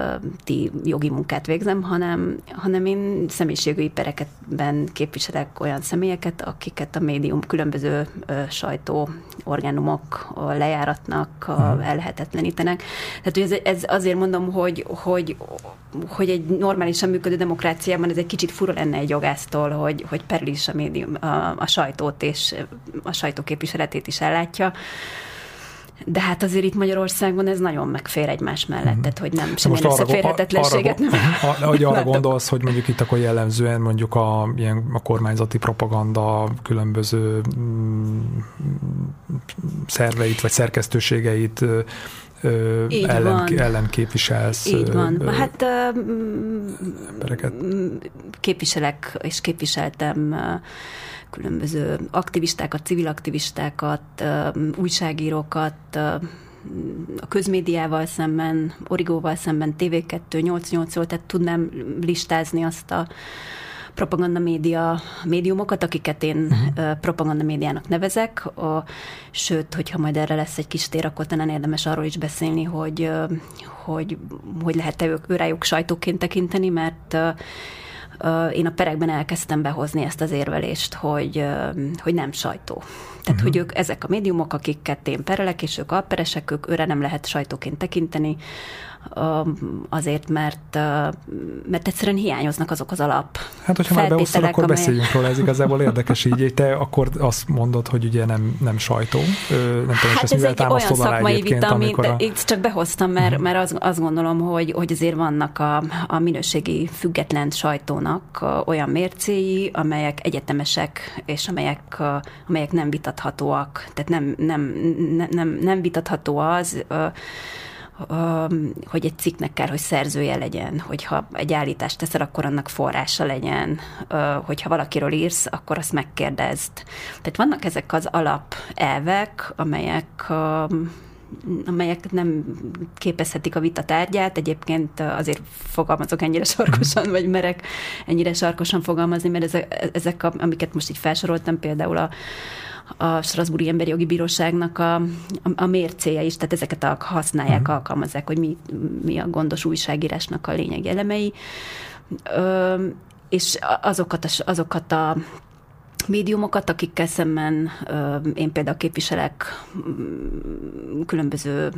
ti jogi munkát végzem, hanem, hanem én személyiségű pereketben képviselek olyan személyeket, akiket a médium különböző sajtó orgánumok lejáratnak, uh-huh. ellehetetlenítenek. Tehát hogy ez, ez azért mondom, hogy, hogy, hogy egy normálisan működő demokráciában ez egy kicsit fura lenne egy jogásztól, hogy, hogy perül is a médium, a, a sajtót és a sajtó képviseletét is ellátja. De hát azért itt Magyarországon ez nagyon megfér egymás mellett, mm. tehát hogy nem semmilyen összeférhetetlenséget nem. Arra, hogy arra gondolsz, hogy mondjuk itt akkor jellemzően mondjuk a, ilyen, a kormányzati propaganda különböző mm, szerveit vagy szerkesztőségeit ellen, ellen képviselsz. Így van. Ö, hát embereket. képviselek és képviseltem különböző aktivistákat, civil aktivistákat, újságírókat, a közmédiával szemben, Origóval szemben, TV2, 88-ról, tehát tudnám listázni azt a propaganda média médiumokat, akiket én uh-huh. propaganda médiának nevezek. A, sőt, hogyha majd erre lesz egy kis tér, akkor talán érdemes arról is beszélni, hogy hogy, hogy lehet-e ők, őrájuk sajtóként tekinteni, mert én a perekben elkezdtem behozni ezt az érvelést, hogy, hogy nem sajtó. Tehát, uh-huh. hogy ők ezek a médiumok, akiket én perelek, és ők alperesek, ők őre nem lehet sajtóként tekinteni, azért, mert, mert egyszerűen hiányoznak azok az alap Hát, hogyha már behoztad, akkor amely... beszéljünk róla, ez igazából érdekes így. Te akkor azt mondod, hogy ugye nem, nem sajtó. Nem tudom, hát ez egy olyan szakmai vita, amit a... itt csak behoztam, mert, uh-huh. mert azt, azt gondolom, hogy, hogy azért vannak a, a minőségi független sajtónak olyan mércéi, amelyek egyetemesek, és amelyek, amelyek nem vitathatóak. Tehát nem, nem, nem, nem vitatható az, hogy egy cikknek kell, hogy szerzője legyen, hogyha egy állítást teszel, akkor annak forrása legyen, hogyha valakiről írsz, akkor azt megkérdezd. Tehát vannak ezek az alapelvek, amelyek amelyek nem képezhetik a vita tárgyát. Egyébként azért fogalmazok ennyire sarkosan, vagy merek ennyire sarkosan fogalmazni, mert ezek, ezek amiket most így felsoroltam, például a, a Strasbourgi Emberi Jogi Bíróságnak a, a, a mércéje is, tehát ezeket a, használják, uh-huh. alkalmazzák, hogy mi, mi a gondos újságírásnak a lényegi elemei. Ö, és azokat a, azokat a médiumokat, akikkel szemben én például képviselek mm, különböző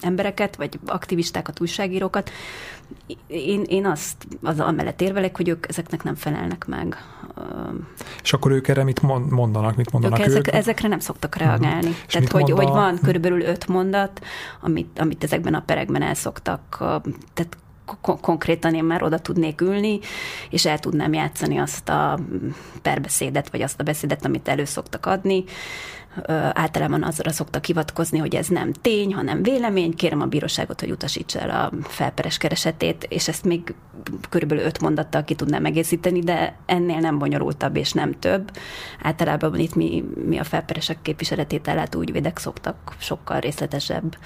embereket, vagy aktivistákat, újságírókat, én, én azt az amellett érvelek, hogy ők ezeknek nem felelnek meg. És akkor ők erre mit mondanak, mit mondanak ők? Ezek, ők? Ezekre nem szoktak reagálni. Uh-huh. Tehát, hogy, hogy van körülbelül öt mondat, amit, amit ezekben a perekben el szoktak, tehát konkrétan én már oda tudnék ülni, és el tudnám játszani azt a perbeszédet, vagy azt a beszédet, amit elő szoktak adni. Általában azra szoktak hivatkozni, hogy ez nem tény, hanem vélemény. Kérem a bíróságot, hogy utasítsa el a felperes keresetét, és ezt még körülbelül öt mondattal ki tudnám egészíteni, de ennél nem bonyolultabb és nem több. Általában itt mi, mi a felperesek képviseletét ellátó ügyvédek szoktak sokkal részletesebb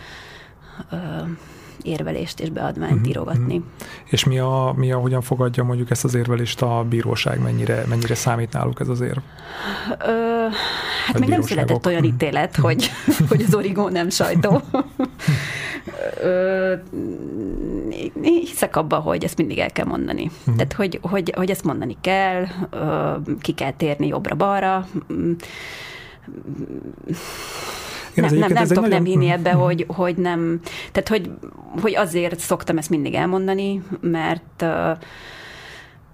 érvelést és beadványt uh-huh, írogatni. Uh-huh. És mi a, mi a, hogyan fogadja mondjuk ezt az érvelést a bíróság, mennyire, mennyire számít náluk ez az érv? Ö, hát még nem született olyan mhm. ítélet, uh-huh. hogy, hogy az origó nem sajtó. Ö, hiszek abba, hogy ezt mindig el kell mondani. Uh-huh. Tehát, hogy, hogy, hogy ezt mondani kell, ki kell térni jobbra-balra, igen, nem, nem, nem tudok nagyon... nem hinni ebbe, hogy, hogy nem, tehát hogy, hogy azért szoktam ezt mindig elmondani, mert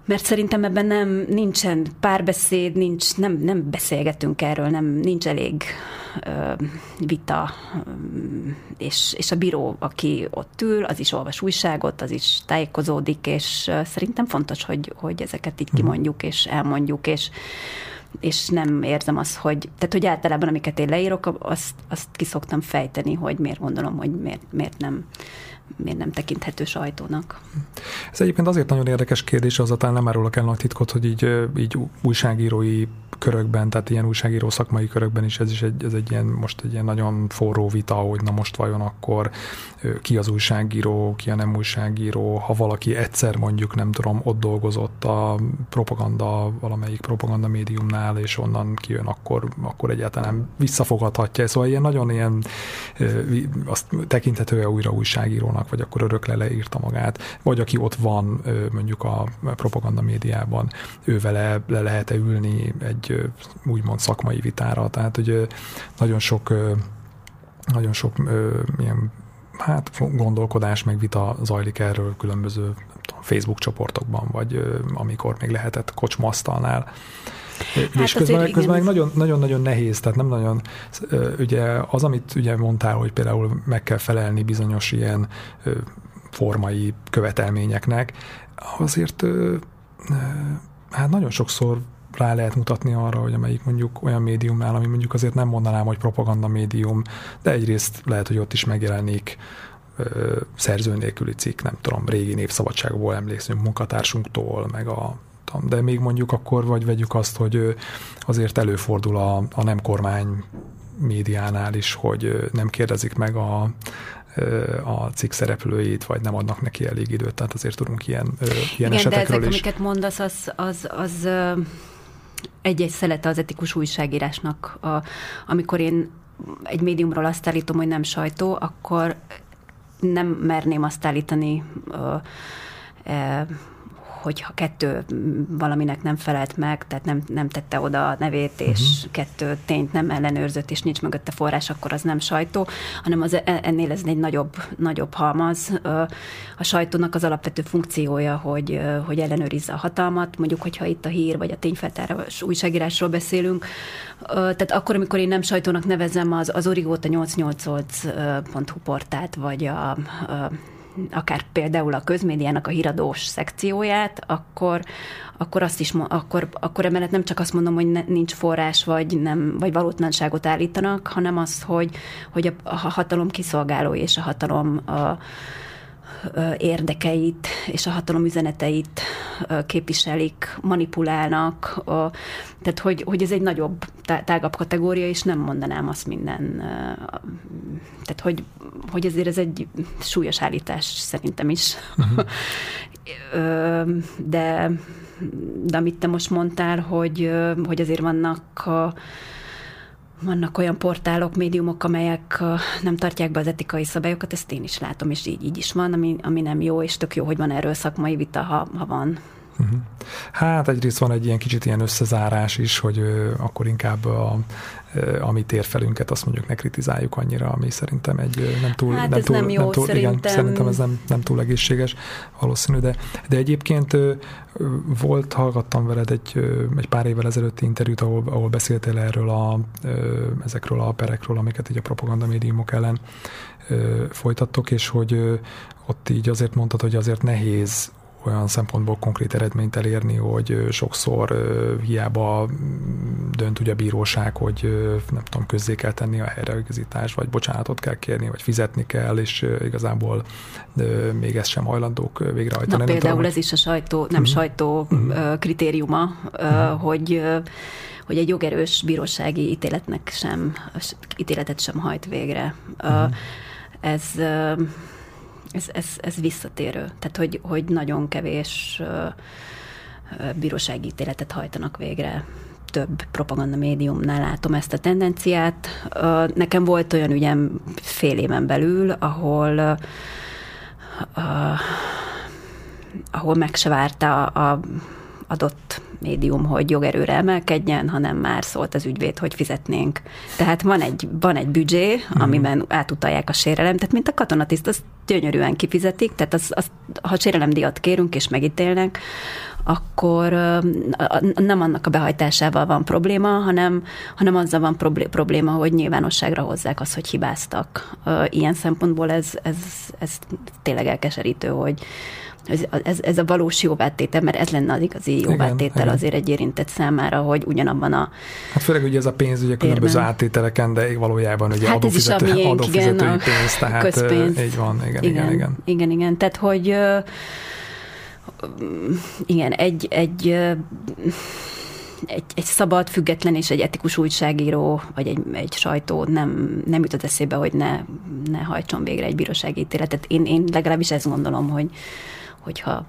mert szerintem ebben nem nincsen párbeszéd, nincs, nem, nem beszélgetünk erről, nem, nincs elég ö, vita, és, és a bíró, aki ott ül, az is olvas újságot, az is tájékozódik, és szerintem fontos, hogy, hogy ezeket így mhm. kimondjuk, és elmondjuk, és és nem érzem azt, hogy, tehát hogy általában amiket én leírok, azt, azt ki szoktam fejteni, hogy miért gondolom, hogy miért, miért nem miért nem tekinthető sajtónak. Ez egyébként azért nagyon érdekes kérdés, azután nem árulok el nagy titkot, hogy így, így újságírói körökben, tehát ilyen újságíró szakmai körökben is ez is egy, ez egy ilyen, most egy ilyen nagyon forró vita, hogy na most vajon akkor ki az újságíró, ki a nem újságíró, ha valaki egyszer mondjuk, nem tudom, ott dolgozott a propaganda, valamelyik propaganda médiumnál, és onnan kijön, akkor, akkor egyáltalán visszafogadhatja. Szóval ilyen nagyon ilyen, azt tekinthető újra újságírónak, vagy akkor örökle leírta magát, vagy aki ott van mondjuk a propaganda médiában, ő vele le lehet-e ülni egy úgymond szakmai vitára, tehát hogy nagyon sok nagyon sok ilyen hát gondolkodás, meg vita zajlik erről különböző tudom, Facebook csoportokban, vagy amikor még lehetett kocsmasztalnál. Hát és közben, közben meg nagyon, nagyon-nagyon nehéz, tehát nem nagyon, ugye az, amit ugye mondtál, hogy például meg kell felelni bizonyos ilyen formai követelményeknek, azért hát nagyon sokszor rá lehet mutatni arra, hogy amelyik mondjuk olyan médiumnál, ami mondjuk azért nem mondanám, hogy propaganda médium, de egyrészt lehet, hogy ott is megjelenik szerző nélküli cikk, nem tudom, régi népszabadságból emlékszünk munkatársunktól, meg a de még mondjuk akkor, vagy vegyük azt, hogy azért előfordul a, a nem kormány médiánál is, hogy nem kérdezik meg a, a cikk szereplőit, vagy nem adnak neki elég időt, tehát azért tudunk ilyen, ilyen Igen, esetekről de ezek, is. amiket mondasz, az, az, az egy-egy szelete az etikus újságírásnak. A, amikor én egy médiumról azt állítom, hogy nem sajtó, akkor nem merném azt állítani, hogyha kettő valaminek nem felelt meg, tehát nem, nem tette oda a nevét, és uh-huh. kettő tényt nem ellenőrzött, és nincs mögötte forrás, akkor az nem sajtó, hanem az, e, ennél ez egy nagyobb, nagyobb halmaz. A sajtónak az alapvető funkciója, hogy, hogy ellenőrizze a hatalmat, mondjuk, hogyha itt a hír vagy a tényfeltárás újságírásról beszélünk, tehát akkor, amikor én nem sajtónak nevezem az, az Origót, a 888.hu portált, vagy a, a akár például a közmédiának a híradós szekcióját, akkor, akkor azt is, akkor, akkor emellett nem csak azt mondom, hogy ne, nincs forrás, vagy, nem, vagy valótlanságot állítanak, hanem azt, hogy, hogy a, a hatalom kiszolgáló és a hatalom a, érdekeit és a hatalom üzeneteit képviselik, manipulálnak, tehát hogy, hogy ez egy nagyobb, tágabb kategória, és nem mondanám azt minden, tehát hogy, hogy ezért ez egy súlyos állítás szerintem is. Uh-huh. de, de amit te most mondtál, hogy, hogy azért vannak a, vannak olyan portálok, médiumok, amelyek nem tartják be az etikai szabályokat, ezt én is látom, és így, így is van, ami, ami nem jó, és tök jó, hogy van erről szakmai vita, ha, ha van. Mhm. Hát egyrészt van egy ilyen kicsit ilyen összezárás is, hogy akkor inkább a, a térfelünket azt mondjuk ne kritizáljuk annyira, ami szerintem egy nem túl... Hát nem ez túl, nem jó, nem túl, szerintem. Igen, szerintem ez nem, nem túl egészséges, valószínű, de, de egyébként volt, hallgattam veled egy, egy pár évvel ezelőtti interjút, ahol, ahol beszéltél erről a, ezekről a perekről, amiket így a propaganda médiumok ellen folytattok, és hogy ott így azért mondtad, hogy azért nehéz olyan szempontból konkrét eredményt elérni, hogy sokszor hiába dönt ugye a bíróság, hogy nem tudom, közzé kell tenni a helyreigazítást, vagy bocsánatot kell kérni, vagy fizetni kell, és igazából még ezt sem hajlandók végrehajtani. Na, például tudom, ez is a sajtó, nem uh-huh. sajtó uh-huh. kritériuma, uh-huh. hogy hogy egy jogerős bírósági ítéletnek sem, ítéletet sem hajt végre. Uh-huh. Ez ez, ez, ez visszatérő. Tehát, hogy, hogy nagyon kevés bírósági ítéletet hajtanak végre több propaganda médiumnál látom ezt a tendenciát. Nekem volt olyan ügyem fél éven belül, ahol ahol meg se várta a adott médium, hogy jogerőre emelkedjen, hanem már szólt az ügyvéd, hogy fizetnénk. Tehát van egy, van egy büdzsé, mm. amiben átutalják a sérelem, tehát mint a katonatiszt, azt gyönyörűen kifizetik, tehát az, az, ha sérelemdíjat kérünk és megítélnek, akkor nem annak a behajtásával van probléma, hanem, hanem azzal van probléma, hogy nyilvánosságra hozzák azt, hogy hibáztak. Ilyen szempontból ez, ez, ez tényleg elkeserítő, hogy, ez, ez, ez a valós jóvátétel, mert ez lenne az igazi jóvátétel igen, azért egy érintett számára, hogy ugyanabban a Hát főleg ugye ez a pénz ugye különböző áttételeken, de valójában ugye hát adófizető, ez is a miénk, adófizetői igen, pénz, tehát közpénz. így van, igen, igen, igen. Igen, igen, igen. tehát hogy igen, egy, egy egy, egy szabad, független és egy etikus újságíró, vagy egy, egy sajtó nem, nem jutott eszébe, hogy ne, ne hajtson végre egy bírósági ítéletet. Én, én legalábbis ezt gondolom, hogy, hogyha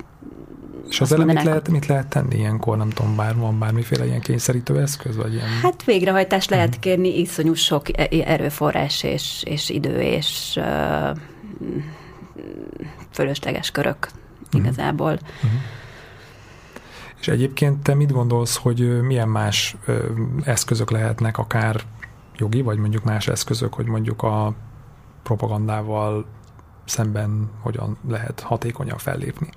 és az mit lehet, mit lehet tenni ilyenkor? Nem tudom, bár van bármiféle ilyen kényszerítő eszköz? Vagy ilyen... Hát végrehajtást lehet uh-huh. kérni, iszonyú sok e- erőforrás és, és idő és uh, fölösleges körök uh-huh. igazából. Uh-huh. És egyébként te mit gondolsz, hogy milyen más eszközök lehetnek, akár jogi, vagy mondjuk más eszközök, hogy mondjuk a propagandával szemben hogyan lehet hatékonyan fellépni?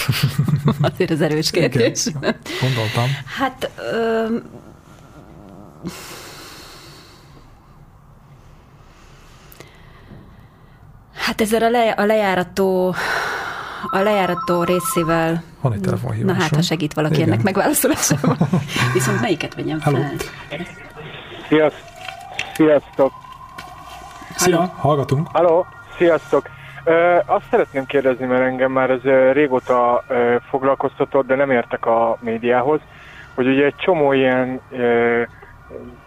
Azért az erős kérdés. Igen, gondoltam. Hát... Ö... Hát ezzel a, le, a lejárató a lejárató részével... Van egy telefonhívás. Na hát, ha segít valaki Igen. ennek megválaszolásában. Viszont melyiket vegyem fel? Sziasztok! Sziasztok! Szia, hallgatunk. Halló, sziasztok! Azt szeretném kérdezni, mert engem már ez régóta foglalkoztatott, de nem értek a médiához, hogy ugye egy csomó ilyen,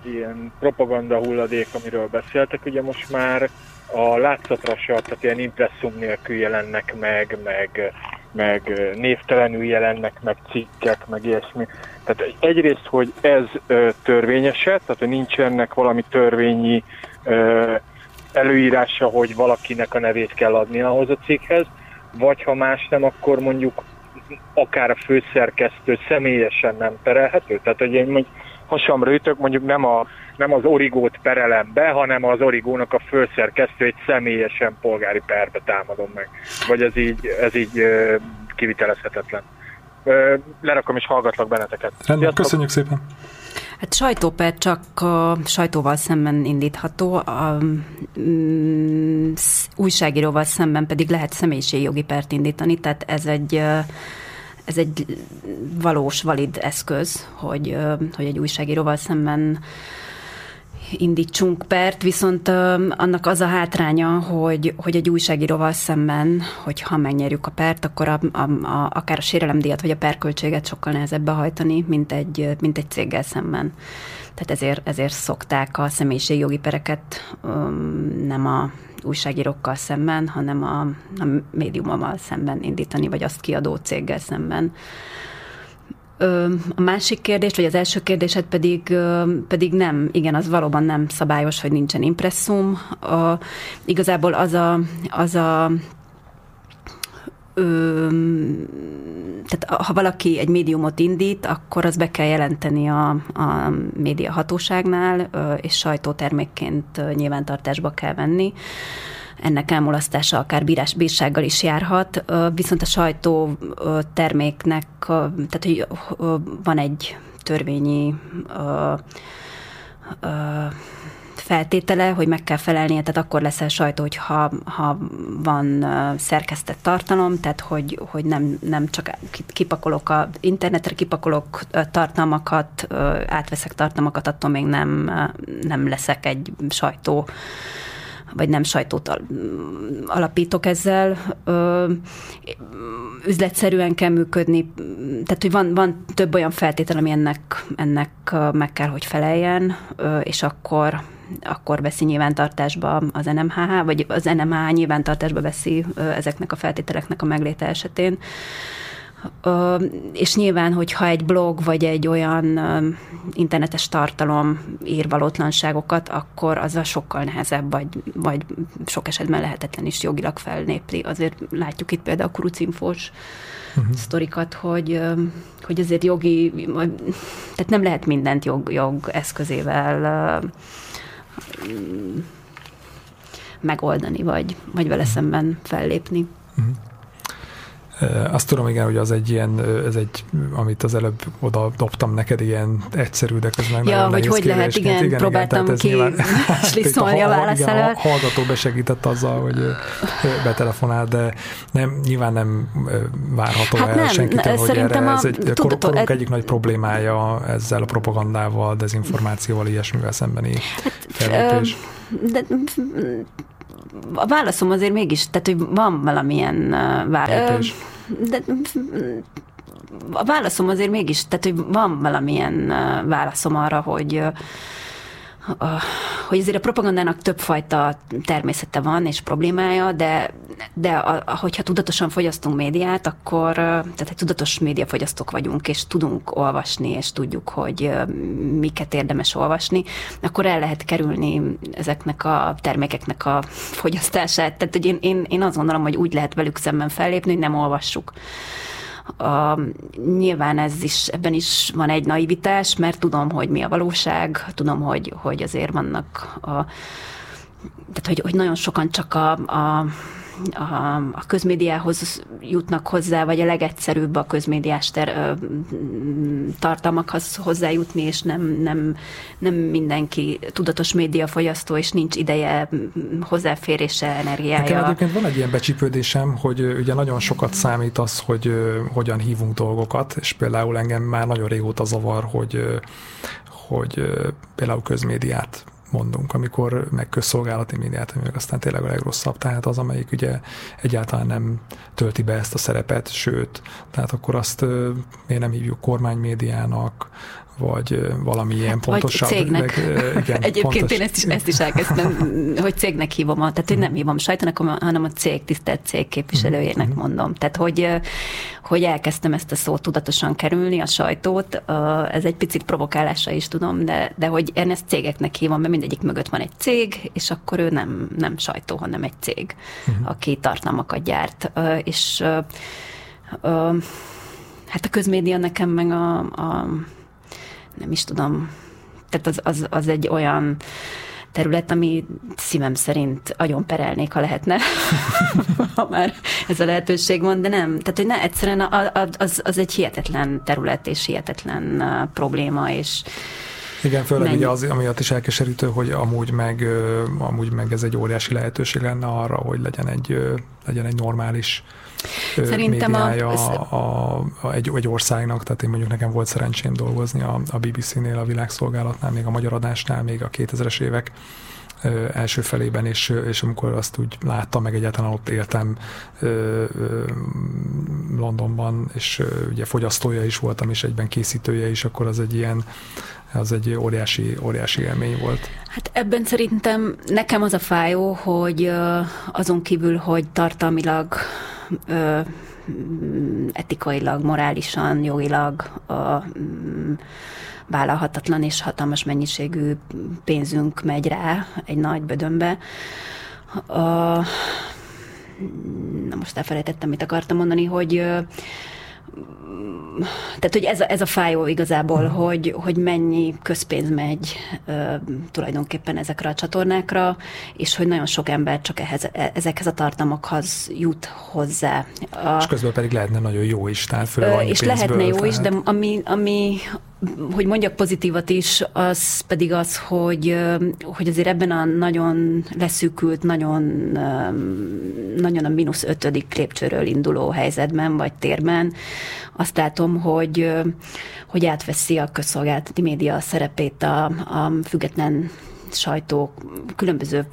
ilyen propaganda hulladék, amiről beszéltek, ugye most már a látszatra se, tehát ilyen impresszum nélkül jelennek meg, meg, meg névtelenül jelennek meg cikkek, meg ilyesmi. Tehát egyrészt, hogy ez törvényeset, tehát hogy nincs ennek valami törvényi előírása, hogy valakinek a nevét kell adni ahhoz a cikkhez, vagy ha más nem, akkor mondjuk akár a főszerkesztő személyesen nem perelhető? Tehát, hogy én mondjuk hasamra ütök, mondjuk nem, a, nem az origót perelem be, hanem az origónak a főszerkesztőjét személyesen polgári perbe támadom meg. Vagy ez így, ez így kivitelezhetetlen. Lerakom és hallgatlak benneteket. Rendben, köszönjük szépen. Hát sajtóper csak a sajtóval szemben indítható, a mm, újságíróval szemben pedig lehet személyiségjogi pert indítani, tehát ez egy ez egy valós, valid eszköz, hogy, hogy egy újságíróval szemben indítsunk pert, viszont annak az a hátránya, hogy, hogy egy újságíróval szemben, hogyha megnyerjük a pert, akkor a, a, a, akár a sérelemdíjat vagy a perköltséget sokkal nehezebb behajtani, mint egy, mint egy céggel szemben. Tehát ezért, ezért szokták a személyiségjogi pereket nem a újságírókkal szemben, hanem a, a médiummal szemben indítani, vagy azt kiadó céggel szemben. A másik kérdés, vagy az első kérdésed pedig, pedig nem, igen, az valóban nem szabályos, hogy nincsen impresszum. A, igazából az a, az a Ö, tehát ha valaki egy médiumot indít, akkor az be kell jelenteni a, a média hatóságnál, és sajtótermékként nyilvántartásba kell venni ennek elmulasztása akár bírás, bírsággal is járhat, viszont a sajtó terméknek, tehát hogy van egy törvényi feltétele, hogy meg kell felelnie, tehát akkor leszel sajtó, hogyha ha van szerkesztett tartalom, tehát hogy, hogy nem, nem csak kipakolok a internetre, kipakolok tartalmakat, átveszek tartalmakat, attól még nem, nem leszek egy sajtó vagy nem sajtót alapítok ezzel. Üzletszerűen kell működni, tehát hogy van, van több olyan feltétel, ami ennek, ennek meg kell, hogy feleljen, és akkor akkor veszi nyilvántartásba az NMHH, vagy az NMHH nyilvántartásba veszi ezeknek a feltételeknek a megléte esetén. És nyilván, hogyha egy blog vagy egy olyan internetes tartalom ír valótlanságokat, akkor az a sokkal nehezebb, vagy, vagy sok esetben lehetetlen is jogilag felnépli. Azért látjuk itt például a kurucinfós uh-huh. sztorikat, hogy, hogy azért jogi, tehát nem lehet mindent jog, jog eszközével megoldani, vagy, vagy vele szemben fellépni. Uh-huh. Azt tudom, igen, hogy az egy ilyen, ez egy, amit az előbb oda dobtam neked, ilyen egyszerű, de közben ja, nagyon hogy hogy lehet, igen, igen próbáltam igen, ki nyilván, slisszolni a válasz igen, A hallgató besegített azzal, hogy betelefonál, de nem, nyilván nem várható hát el nem, senkitől, hogy erre a, ez egy tudat, korunk egyik nagy problémája ezzel a propagandával, dezinformációval, ilyesmivel szembeni hát, fellépés. De a válaszom azért mégis, tehát hogy van valamilyen. De a válaszom azért mégis, tehát hogy van valamilyen válaszom arra, hogy hogy azért a propagandának többfajta természete van és problémája, de, de a, hogyha tudatosan fogyasztunk médiát, akkor, tehát egy tudatos médiafogyasztók vagyunk, és tudunk olvasni, és tudjuk, hogy miket érdemes olvasni, akkor el lehet kerülni ezeknek a termékeknek a fogyasztását. Tehát hogy én, én, én azt gondolom, hogy úgy lehet velük szemben fellépni, hogy nem olvassuk a, nyilván ez is, ebben is van egy naivitás, mert tudom, hogy mi a valóság, tudom, hogy, hogy azért vannak a, tehát hogy, hogy nagyon sokan csak a, a a, a közmédiához jutnak hozzá, vagy a legegyszerűbb a közmédiás ter, tartalmakhoz hozzájutni, és nem, nem, nem mindenki tudatos médiafogyasztó, és nincs ideje, hozzáférése, energiája. Nekem egyébként van egy ilyen becsípődésem, hogy ugye nagyon sokat számít az, hogy hogyan hívunk dolgokat, és például engem már nagyon régóta zavar, hogy hogy például közmédiát mondunk, amikor meg közszolgálati médiát, ami aztán tényleg a legrosszabb, tehát az, amelyik ugye egyáltalán nem tölti be ezt a szerepet, sőt, tehát akkor azt miért nem hívjuk kormánymédiának, vagy valami ilyen pontosabb. Vagy cégnek. Meg, igen, Egyébként pontos. én ezt is, ezt is elkezdtem, hogy cégnek hívom, tehát hogy nem hívom sajtónak, hanem a cég, tisztelt cég képviselőjének mm-hmm. mondom. Tehát, hogy, hogy elkezdtem ezt a szót tudatosan kerülni, a sajtót, ez egy picit provokálása is tudom, de, de hogy én ezt cégeknek hívom, mert mindegyik mögött van egy cég, és akkor ő nem, nem sajtó, hanem egy cég, mm-hmm. aki tartalmakat gyárt. És hát a közmédia nekem meg a, a nem is tudom, tehát az, az, az egy olyan terület, ami szívem szerint agyon perelnék, ha lehetne, ha már ez a lehetőség van, de nem. Tehát, hogy ne, egyszerűen az, az egy hihetetlen terület és hihetetlen probléma, és igen, főleg ugye az, amiatt is elkeserítő, hogy amúgy meg, amúgy meg ez egy óriási lehetőség lenne arra, hogy legyen egy, legyen egy normális Szerintem médiája a, a, a, egy, egy országnak, tehát én mondjuk nekem volt szerencsém dolgozni a, a BBC-nél, a világszolgálatnál, még a magyar adásnál, még a 2000-es évek első felében, és, és amikor azt úgy láttam, meg egyáltalán ott éltem Londonban, és ugye fogyasztója is voltam, és egyben készítője is, akkor az egy ilyen, az egy óriási, óriási élmény volt. Hát ebben szerintem nekem az a fájó, hogy azon kívül, hogy tartalmilag etikailag, morálisan, jogilag vállalhatatlan és hatalmas mennyiségű pénzünk megy rá egy nagy bödönbe. A, na most elfelejtettem, mit akartam mondani, hogy tehát, hogy ez a, ez a fájó igazából, uh-huh. hogy, hogy mennyi közpénz megy uh, tulajdonképpen ezekre a csatornákra, és hogy nagyon sok ember csak ehhez, e, ezekhez a tartalmakhoz jut hozzá. A, és közben pedig lehetne nagyon jó is, tehát főleg És lehetne jó tehát... is, de ami, ami, hogy mondjak pozitívat is, az pedig az, hogy, hogy azért ebben a nagyon leszűkült, nagyon, nagyon a mínusz ötödik lépcsőről induló helyzetben vagy térben, azt látom, hogy, hogy átveszi a közszolgálati média szerepét a, a független sajtó, különböző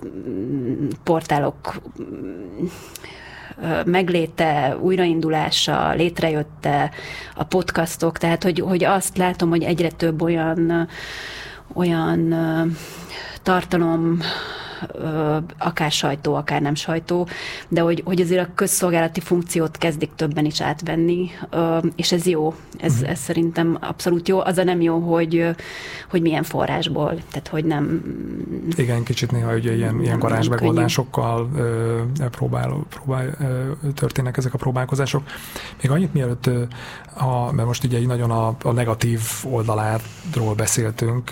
portálok megléte, újraindulása, létrejötte, a podcastok, tehát hogy, hogy azt látom, hogy egyre több olyan, olyan tartalom akár sajtó, akár nem sajtó, de hogy, hogy azért a közszolgálati funkciót kezdik többen is átvenni, és ez jó, ez, uh-huh. ez szerintem abszolút jó. Az a nem jó, hogy, hogy milyen forrásból, tehát hogy nem... Igen, kicsit néha ugye ilyen, ilyen garázsmegoldásokkal próbál, próbál, történnek ezek a próbálkozások. Még annyit mielőtt, a, mert most ugye nagyon a, a negatív oldaláról beszéltünk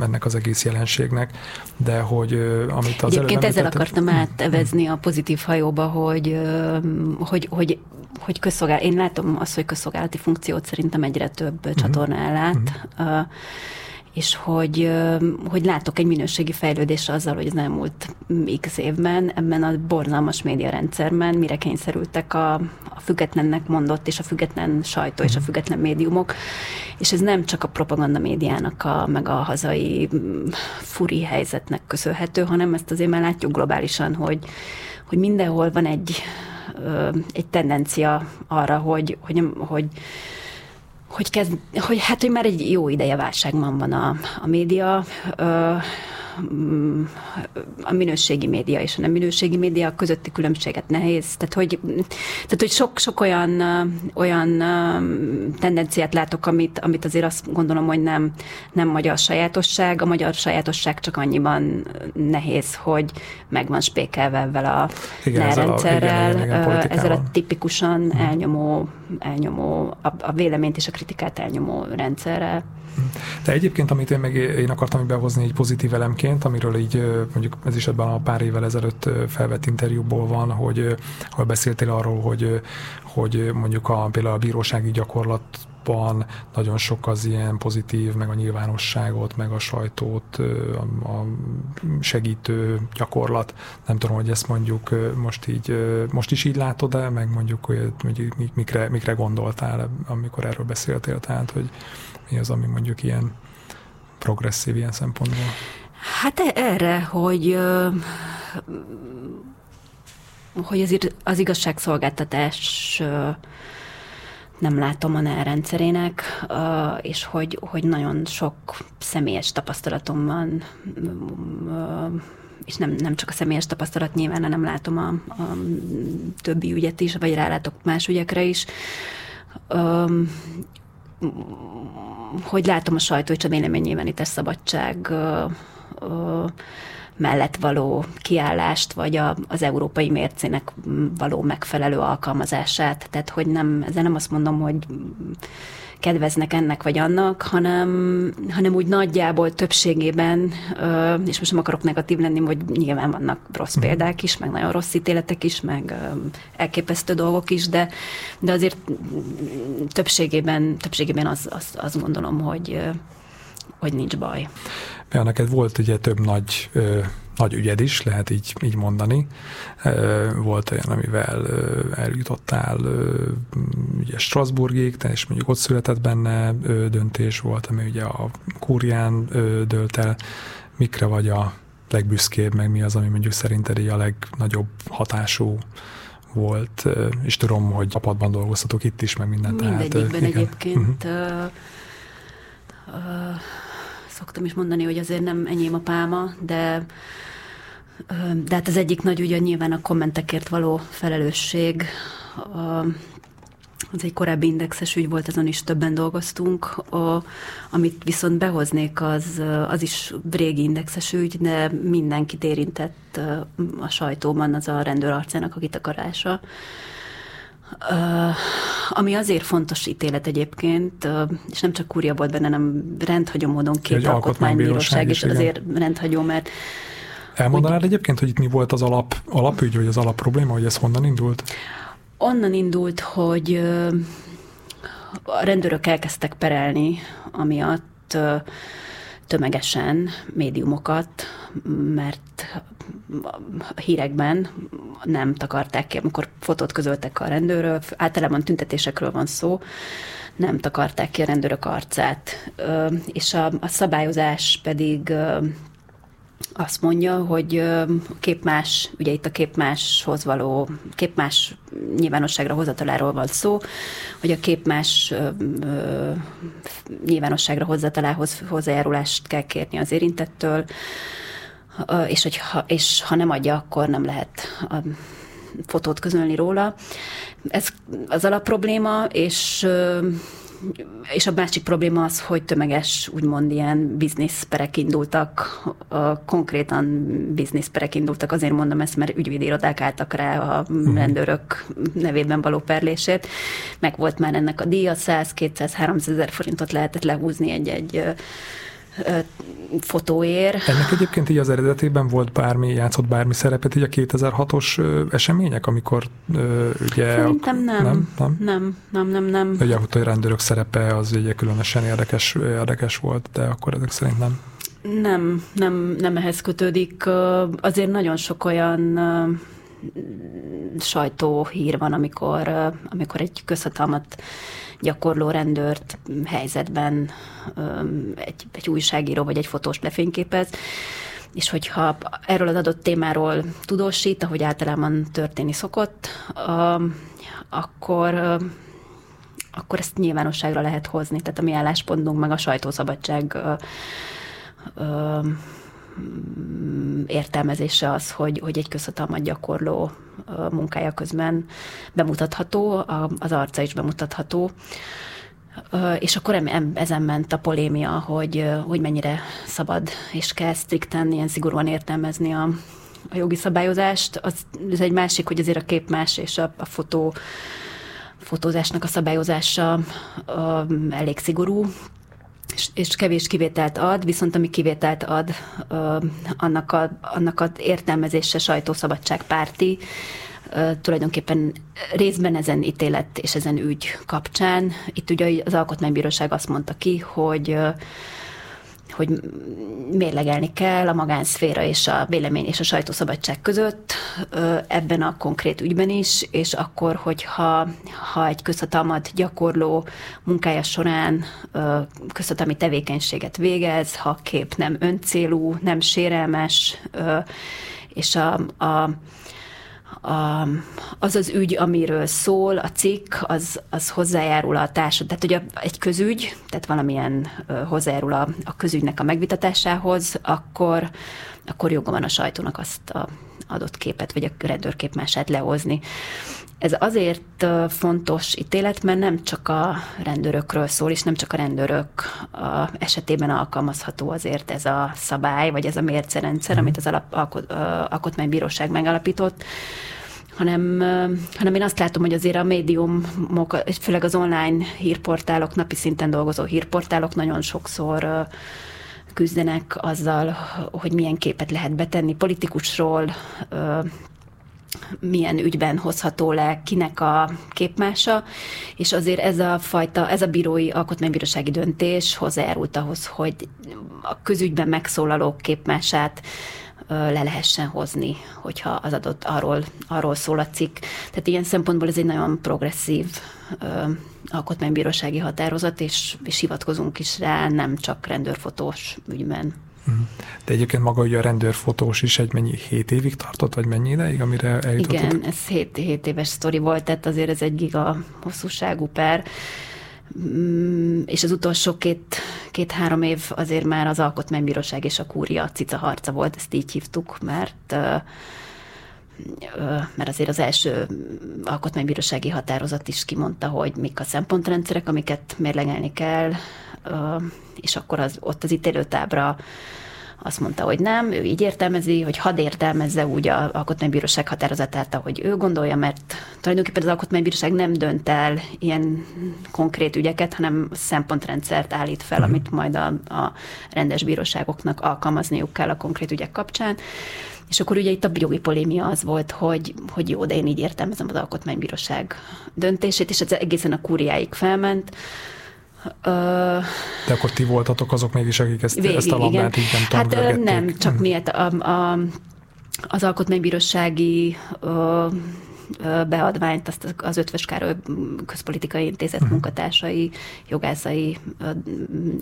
ennek az egész jelenségnek, de hogy amit az Egyébként ezzel akartam átevezni a pozitív hajóba, hogy, hogy, hogy hogy közszolgál, én látom azt, hogy közszolgálati funkciót szerintem egyre több uh-huh. csatorna ellát. Uh-huh és hogy, hogy látok egy minőségi fejlődést azzal, hogy az elmúlt x évben ebben a borzalmas médiarendszerben mire kényszerültek a, a függetlennek mondott, és a független sajtó, és a független médiumok, és ez nem csak a propaganda médiának, a, meg a hazai furi helyzetnek köszönhető, hanem ezt azért már látjuk globálisan, hogy, hogy mindenhol van egy, egy tendencia arra, hogy, hogy, hogy hogy, kezd, hogy hát, hogy már egy jó ideje válságban van a, a média, ö, a minőségi média és a nem minőségi média közötti különbséget nehéz. Tehát, hogy, tehát, hogy sok, sok olyan, olyan tendenciát látok, amit, amit azért azt gondolom, hogy nem, nem magyar sajátosság. A magyar sajátosság csak annyiban nehéz, hogy meg van spékelve ezzel a igen, ezzel rendszerrel, a, igen, igen, ezzel a tipikusan hmm. elnyomó, elnyomó a, a véleményt és a kritikát elnyomó rendszerrel. De egyébként, amit én meg én akartam behozni egy pozitív elemként, amiről így mondjuk ez is ebben a pár évvel ezelőtt felvett interjúból van, hogy, hogy beszéltél arról, hogy, hogy mondjuk a, például a bírósági gyakorlat nagyon sok az ilyen pozitív, meg a nyilvánosságot, meg a sajtót, a, segítő gyakorlat. Nem tudom, hogy ezt mondjuk most így, most is így látod el, meg mondjuk, hogy mikre, mikre gondoltál, amikor erről beszéltél, tehát, hogy mi az, ami mondjuk ilyen progresszív ilyen szempontból? Hát e- erre, hogy hogy az, az igazságszolgáltatás nem látom a NER rendszerének, és hogy, hogy nagyon sok személyes tapasztalatom van, és nem, nem csak a személyes tapasztalat nyilván, hanem látom a, a többi ügyet is, vagy rálátok más ügyekre is, hogy látom a sajtó és a véleménynyilvánítás szabadság mellett való kiállást, vagy a, az európai mércének való megfelelő alkalmazását. Tehát, hogy nem, ezzel nem azt mondom, hogy kedveznek ennek vagy annak, hanem, hanem úgy nagyjából többségében, és most nem akarok negatív lenni, hogy nyilván vannak rossz mhm. példák is, meg nagyon rossz ítéletek is, meg elképesztő dolgok is, de, de azért többségében, többségében az, az, azt gondolom, hogy, hogy nincs baj. Ja, neked volt ugye több nagy nagy ügyed is, lehet így, így mondani. Volt olyan, amivel eljutottál ugye Strasbourgig, te is mondjuk ott született benne döntés volt, ami ugye a kúrián dölt el. Mikre vagy a legbüszkébb, meg mi az, ami mondjuk szerinted így a legnagyobb hatású volt, és tudom, hogy csapatban dolgoztatok itt is, meg mindent. Mindegyikben tehát, egyébként uh-huh. uh, uh, szoktam is mondani, hogy azért nem enyém a pálma, de de hát az egyik nagy ügy nyilván a kommentekért való felelősség. Az egy korábbi indexes ügy volt, azon is többen dolgoztunk. A, amit viszont behoznék, az, az is régi indexes ügy, de mindenkit érintett a sajtóban az a rendőrarcának a kitakarása. Uh, ami azért fontos ítélet egyébként, uh, és nem csak kúria volt benne, hanem rendhagyó módon két alkotmánybíróság, és azért rendhagyó, mert Elmondanád hogy, egyébként, hogy itt mi volt az alap, alapügy, vagy az alap probléma, hogy ez honnan indult? Onnan indult, hogy uh, a rendőrök elkezdtek perelni, amiatt tömegesen médiumokat, mert a hírekben nem takarták ki, amikor fotót közöltek a rendőrök, általában tüntetésekről van szó, nem takarták ki a rendőrök arcát. És a, a szabályozás pedig azt mondja, hogy képmás, ugye itt a képmáshoz való, képmás nyilvánosságra hozataláról van szó, hogy a képmás nyilvánosságra hozatalához hozzájárulást kell kérni az érintettől, és, hogy ha, és ha nem adja, akkor nem lehet a fotót közölni róla. Ez az alapprobléma, és és a másik probléma az, hogy tömeges, úgymond ilyen bizniszperek indultak, konkrétan bizniszperek indultak, azért mondom ezt, mert ügyvédirodák álltak rá a mhm. rendőrök nevében való perlését. Meg volt már ennek a díja, 100, 200, 300 ezer forintot lehetett lehúzni egy-egy fotóér. Ennek egyébként így az eredetében volt bármi, játszott bármi szerepet így a 2006-os események, amikor ugye... Szerintem nem. Nem, nem, nem, nem, nem. nem. Ugye a rendőrök szerepe az ugye különösen érdekes, érdekes volt, de akkor ezek szerint nem. Nem, nem, nem ehhez kötődik. Azért nagyon sok olyan sajtóhír van, amikor, amikor egy közhatalmat gyakorló rendőrt helyzetben egy, egy újságíró vagy egy fotós lefényképez, és hogyha erről az adott témáról tudósít, ahogy általában történni szokott, akkor akkor ezt nyilvánosságra lehet hozni. Tehát a mi álláspontunk, meg a sajtószabadság értelmezése az, hogy, hogy egy közhatalmat gyakorló munkája közben bemutatható, az arca is bemutatható. És akkor ezen ment a polémia, hogy, hogy mennyire szabad és kell strikten, ilyen szigorúan értelmezni a, a jogi szabályozást. Az, ez egy másik, hogy azért a kép más és a, a fotó fotózásnak a szabályozása a, elég szigorú, és, és kevés kivételt ad, viszont ami kivételt ad, annak, a, annak az értelmezése sajtószabadság párti, ö, tulajdonképpen részben ezen ítélet és ezen ügy kapcsán. Itt ugye az Alkotmánybíróság azt mondta ki, hogy hogy mérlegelni kell a magánszféra és a vélemény és a sajtószabadság között ebben a konkrét ügyben is, és akkor, hogyha ha egy közhatalmat gyakorló munkája során közhatalmi tevékenységet végez, ha kép nem öncélú, nem sérelmes, és a, a a, az az ügy, amiről szól, a cikk, az, az hozzájárul a társadalom, tehát hogy egy közügy, tehát valamilyen hozzájárul a, a közügynek a megvitatásához, akkor, akkor joga van a sajtónak azt a adott képet, vagy a rendőrképmását lehozni. Ez azért fontos ítélet, mert nem csak a rendőrökről szól, és nem csak a rendőrök esetében alkalmazható azért ez a szabály, vagy ez a mércerendszer, mhm. amit az alap, alkot, alkotmánybíróság megalapított, hanem, hanem én azt látom, hogy azért a médiumok, főleg az online hírportálok, napi szinten dolgozó hírportálok nagyon sokszor küzdenek azzal, hogy milyen képet lehet betenni politikusról, milyen ügyben hozható le, kinek a képmása, és azért ez a fajta, ez a bírói, alkotmánybírósági döntés hozzájárult ahhoz, hogy a közügyben megszólalók képmását le lehessen hozni, hogyha az adott arról, arról szól a cikk. Tehát ilyen szempontból ez egy nagyon progresszív alkotmánybírósági határozat, és, és hivatkozunk is rá, nem csak rendőrfotós ügyben. Mhm. De egyébként maga ugye a rendőrfotós is egy mennyi, hét évig tartott, vagy mennyi ideig, amire eljutottuk? Igen, ez hét, hét éves sztori volt, tehát azért ez egy giga hosszúságú per, mm, és az utolsó két, két-három év azért már az Alkotmánybíróság és a Kúria cica harca volt, ezt így hívtuk, mert mert azért az első alkotmánybírósági határozat is kimondta, hogy mik a szempontrendszerek, amiket mérlegelni kell, és akkor az, ott az ítélőtábra azt mondta, hogy nem, ő így értelmezi, hogy hadd értelmezze úgy a alkotmánybíróság határozatát, ahogy ő gondolja, mert tulajdonképpen az alkotmánybíróság nem dönt el ilyen konkrét ügyeket, hanem szempontrendszert állít fel, uh-huh. amit majd a, a rendes bíróságoknak alkalmazniuk kell a konkrét ügyek kapcsán. És akkor ugye itt a jogi polémia az volt, hogy, hogy jó, de én így értelmezem az alkotmánybíróság döntését, és ez egészen a kúriáig felment. De akkor ti voltatok azok mégis, akik ezt, végig, ezt a labdát így nem Hát nem, csak mhm. miért a, a, az alkotmánybírósági ö, beadványt azt az Ötvös Károly közpolitikai intézet uh-huh. munkatársai, jogászai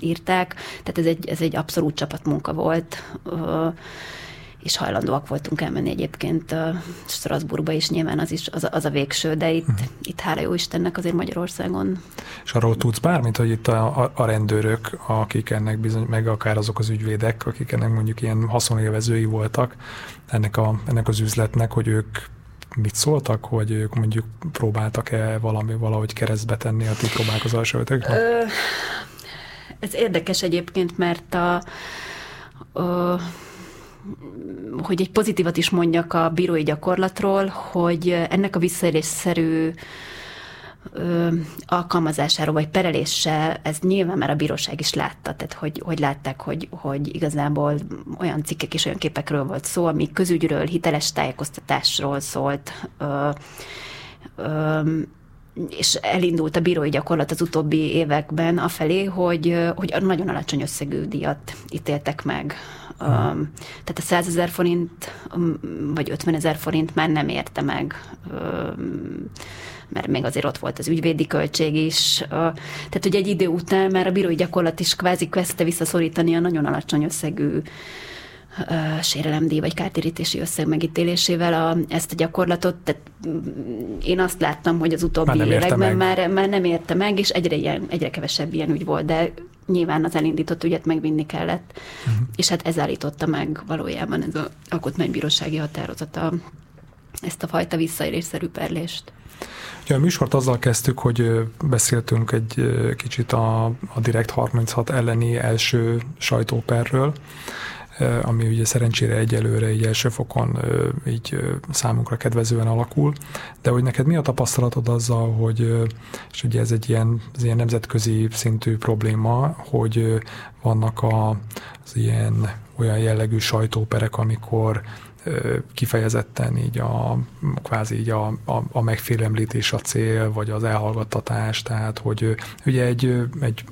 írták, tehát ez egy, ez egy abszolút csapatmunka volt és hajlandóak voltunk elmenni egyébként Strasbourgba is, nyilván az is az, az a végső, de itt, uh-huh. itt hála jó Istennek azért Magyarországon. És arról tudsz bármit, hogy itt a, a, a rendőrök, akik ennek bizony, meg akár azok az ügyvédek, akik ennek mondjuk ilyen haszonélvezői voltak ennek, a, ennek az üzletnek, hogy ők mit szóltak, hogy ők mondjuk próbáltak-e valami valahogy keresztbe tenni a ti próbálkozásaitok? Ez érdekes egyébként, mert a, a hogy egy pozitívat is mondjak a bírói gyakorlatról, hogy ennek a visszaélésszerű ö, alkalmazásáról, vagy pereléssel, ez nyilván már a bíróság is látta, tehát hogy, hogy látták, hogy, hogy igazából olyan cikkek és olyan képekről volt szó, ami közügyről, hiteles tájékoztatásról szólt, ö, ö, és elindult a bírói gyakorlat az utóbbi években afelé, hogy, hogy nagyon alacsony összegű díjat ítéltek meg tehát a 100 ezer forint, um, vagy 50 ezer forint már nem érte meg, mert még azért ott volt az ügyvédi költség is. Tehát, hogy egy idő után már a bírói gyakorlat is kvázi kezdte visszaszorítani a nagyon alacsony összegű sérelemdíj vagy kártérítési összeg megítélésével a, ezt a gyakorlatot. Tehát mm, én azt láttam, hogy az utóbbi már években már, már nem érte meg, és egyre, ilyen, egyre kevesebb ilyen ügy volt, de nyilván az elindított ügyet megvinni kellett, uh-huh. és hát ez állította meg valójában ez az alkotmánybírósági határozata ezt a fajta visszaélésszerű perlést. Ja, a műsort azzal kezdtük, hogy beszéltünk egy kicsit a, a Direkt 36 elleni első sajtóperről, ami ugye szerencsére egyelőre egy első fokon így számunkra kedvezően alakul, de hogy neked mi a tapasztalatod azzal, hogy, és ugye ez egy ilyen, ez ilyen nemzetközi szintű probléma, hogy vannak a, az ilyen olyan jellegű sajtóperek, amikor kifejezetten így a kvázi így a, a, a megfélemlítés a cél, vagy az elhallgattatás, tehát hogy ugye egy, egy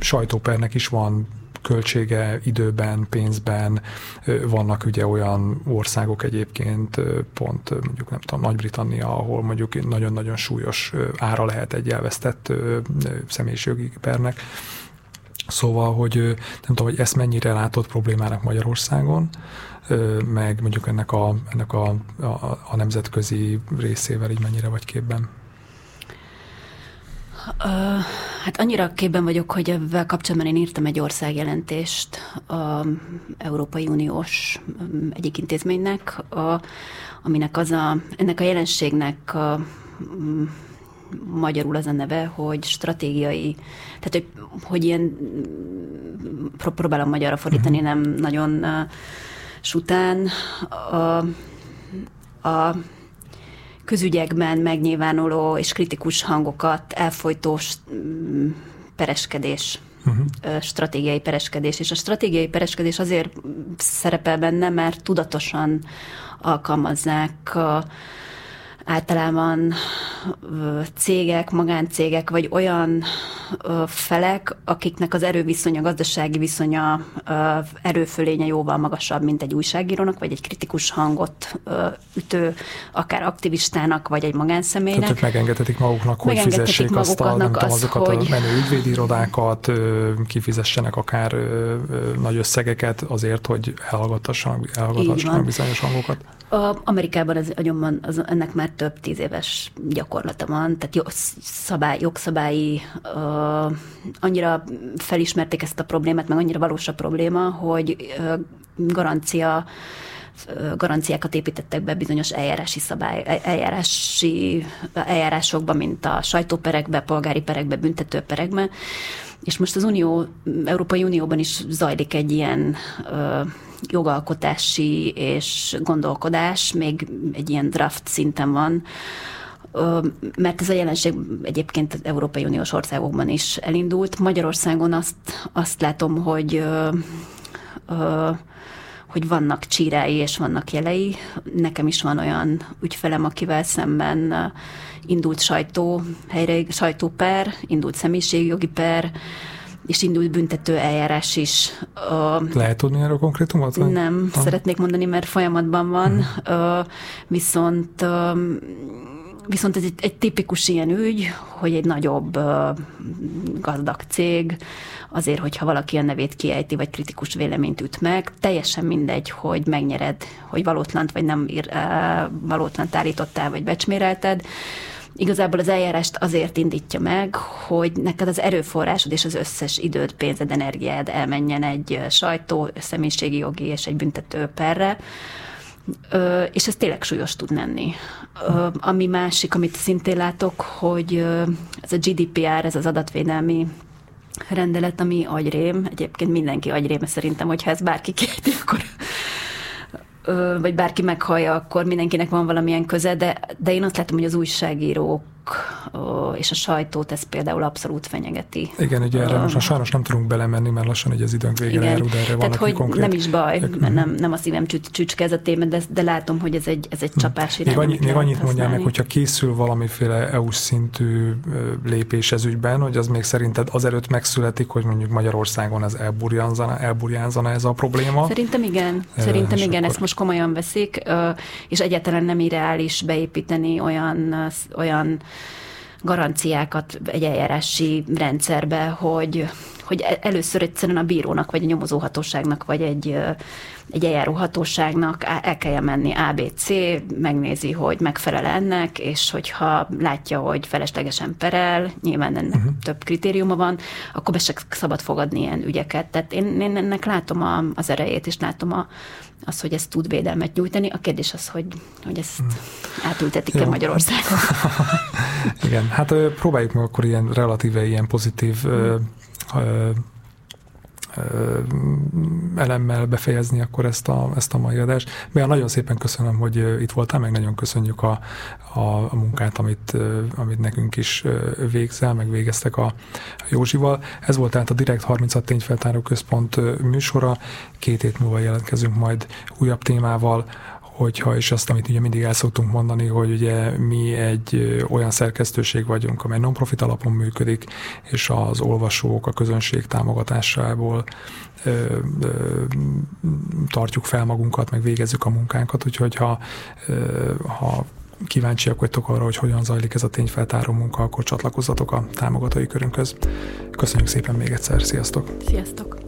sajtópernek is van költsége időben, pénzben. Vannak ugye olyan országok egyébként, pont mondjuk nem tudom, Nagy-Britannia, ahol mondjuk nagyon-nagyon súlyos ára lehet egy elvesztett személyiségi pernek. Szóval, hogy nem tudom, hogy ezt mennyire látott problémának Magyarországon, meg mondjuk ennek a, ennek a, a, a nemzetközi részével így mennyire vagy képben? Hát annyira képben vagyok, hogy ebben kapcsolatban én írtam egy országjelentést a Európai Uniós egyik intézménynek, a, aminek az a, ennek a jelenségnek a, magyarul az a neve, hogy stratégiai, tehát hogy, hogy ilyen, próbálom magyarra fordítani, mhm. nem nagyon uh, sután, a, a közügyekben megnyilvánuló és kritikus hangokat elfolytó mm, pereskedés uh-huh. stratégiai pereskedés. És a stratégiai pereskedés azért szerepel benne, mert tudatosan alkalmazzák a, általában cégek, magáncégek, vagy olyan felek, akiknek az erőviszonya, gazdasági viszonya, erőfölénye jóval magasabb, mint egy újságírónak, vagy egy kritikus hangot ütő, akár aktivistának, vagy egy magánszemélynek. Tehát megengedhetik maguknak, hogy fizessék azt a, nem tudom, azokat hogy... a menő ügyvédirodákat, kifizessenek akár nagy összegeket azért, hogy elhallgatassanak, elhallgatassanak bizonyos hangokat. A Amerikában az agyomban az, ennek már több tíz éves gyakorlata van, tehát szabály, jogszabályi uh, annyira felismerték ezt a problémát, meg annyira valós a probléma, hogy uh, garancia garanciákat építettek be bizonyos eljárási szabály, eljárási eljárásokba, mint a sajtóperekbe, polgári perekbe, büntetőperekbe. És most az Unió, Európai Unióban is zajlik egy ilyen jogalkotási és gondolkodás, még egy ilyen draft szinten van, mert ez a jelenség egyébként az Európai Uniós országokban is elindult. Magyarországon azt, azt látom, hogy hogy vannak csírái és vannak jelei. Nekem is van olyan ügyfelem, akivel szemben indult sajtó, helyre sajtóper, indult személyiségjogi per, és indult büntető eljárás is. Lehet tudni erről konkrétumot? Nem, ah. szeretnék mondani, mert folyamatban van, uh-huh. viszont Viszont ez egy, egy tipikus ilyen ügy, hogy egy nagyobb gazdag cég azért, hogyha valaki a nevét kiejti, vagy kritikus véleményt üt meg, teljesen mindegy, hogy megnyered, hogy valótlant vagy nem valótlant állítottál, vagy becsmérelted, igazából az eljárást azért indítja meg, hogy neked az erőforrásod és az összes időd, pénzed, energiád elmenjen egy sajtó, személyiségi jogi és egy büntető perre, Ö, és ez tényleg súlyos tud lenni. Ö, ami másik, amit szintén látok, hogy ez a GDPR, ez az adatvédelmi rendelet, ami agyrém, egyébként mindenki agyrém, szerintem, hogyha ez bárki kérti, akkor vagy bárki meghallja, akkor mindenkinek van valamilyen köze, de, de én azt látom, hogy az újságírók és a sajtót ez például abszolút fenyegeti. Igen, ugye erre most sajnos nem tudunk belemenni, mert lassan egy az időnk végére járul, de erre Tehát, hogy konkrét... nem is baj, mert nem, nem a szívem csücske ez a téma, de, de látom, hogy ez egy, ez egy hm. csapás irány. Még, annyi, még annyit mondjál meg, hogyha készül valamiféle EU-s szintű lépés ez ügyben, hogy az még szerinted azelőtt megszületik, hogy mondjuk Magyarországon ez elburjánzana, elburjánzana ez a probléma? Szerintem igen. Szerintem igen, akkor... ezt most komolyan veszik, és egyáltalán nem irreális beépíteni olyan, olyan garanciákat egy eljárási rendszerbe, hogy, hogy e- először egyszerűen a bírónak, vagy a nyomozóhatóságnak, vagy egy, egy eljáróhatóságnak el kell menni ABC, megnézi, hogy megfelel ennek, és hogyha látja, hogy feleslegesen perel, nyilván ennek uh-huh. több kritériuma van, akkor be se szabad fogadni ilyen ügyeket. Tehát én, én ennek látom a, az erejét, és látom a, az, hogy ez tud védelmet nyújtani. A kérdés az, hogy, hogy ezt hmm. átültetik-e Magyarországon. Igen, hát próbáljuk meg akkor ilyen relatíve ilyen pozitív hmm elemmel befejezni akkor ezt a, ezt a mai adást. Bea, nagyon szépen köszönöm, hogy itt voltál, meg nagyon köszönjük a, a, a munkát, amit, amit nekünk is végzel, meg végeztek a Józsival. Ez volt tehát a Direkt 36 Tényfeltáró Központ műsora. Két hét múlva jelentkezünk majd újabb témával hogyha, és azt, amit ugye mindig el szoktunk mondani, hogy ugye mi egy olyan szerkesztőség vagyunk, amely non-profit alapon működik, és az olvasók, a közönség támogatásából ö, ö, tartjuk fel magunkat, meg végezzük a munkánkat, úgyhogy ha, ö, ha kíváncsiak vagytok arra, hogy hogyan zajlik ez a tényfeltáró munka, akkor csatlakozzatok a támogatói körünkhöz. Köszönjük szépen még egyszer, sziasztok! Sziasztok!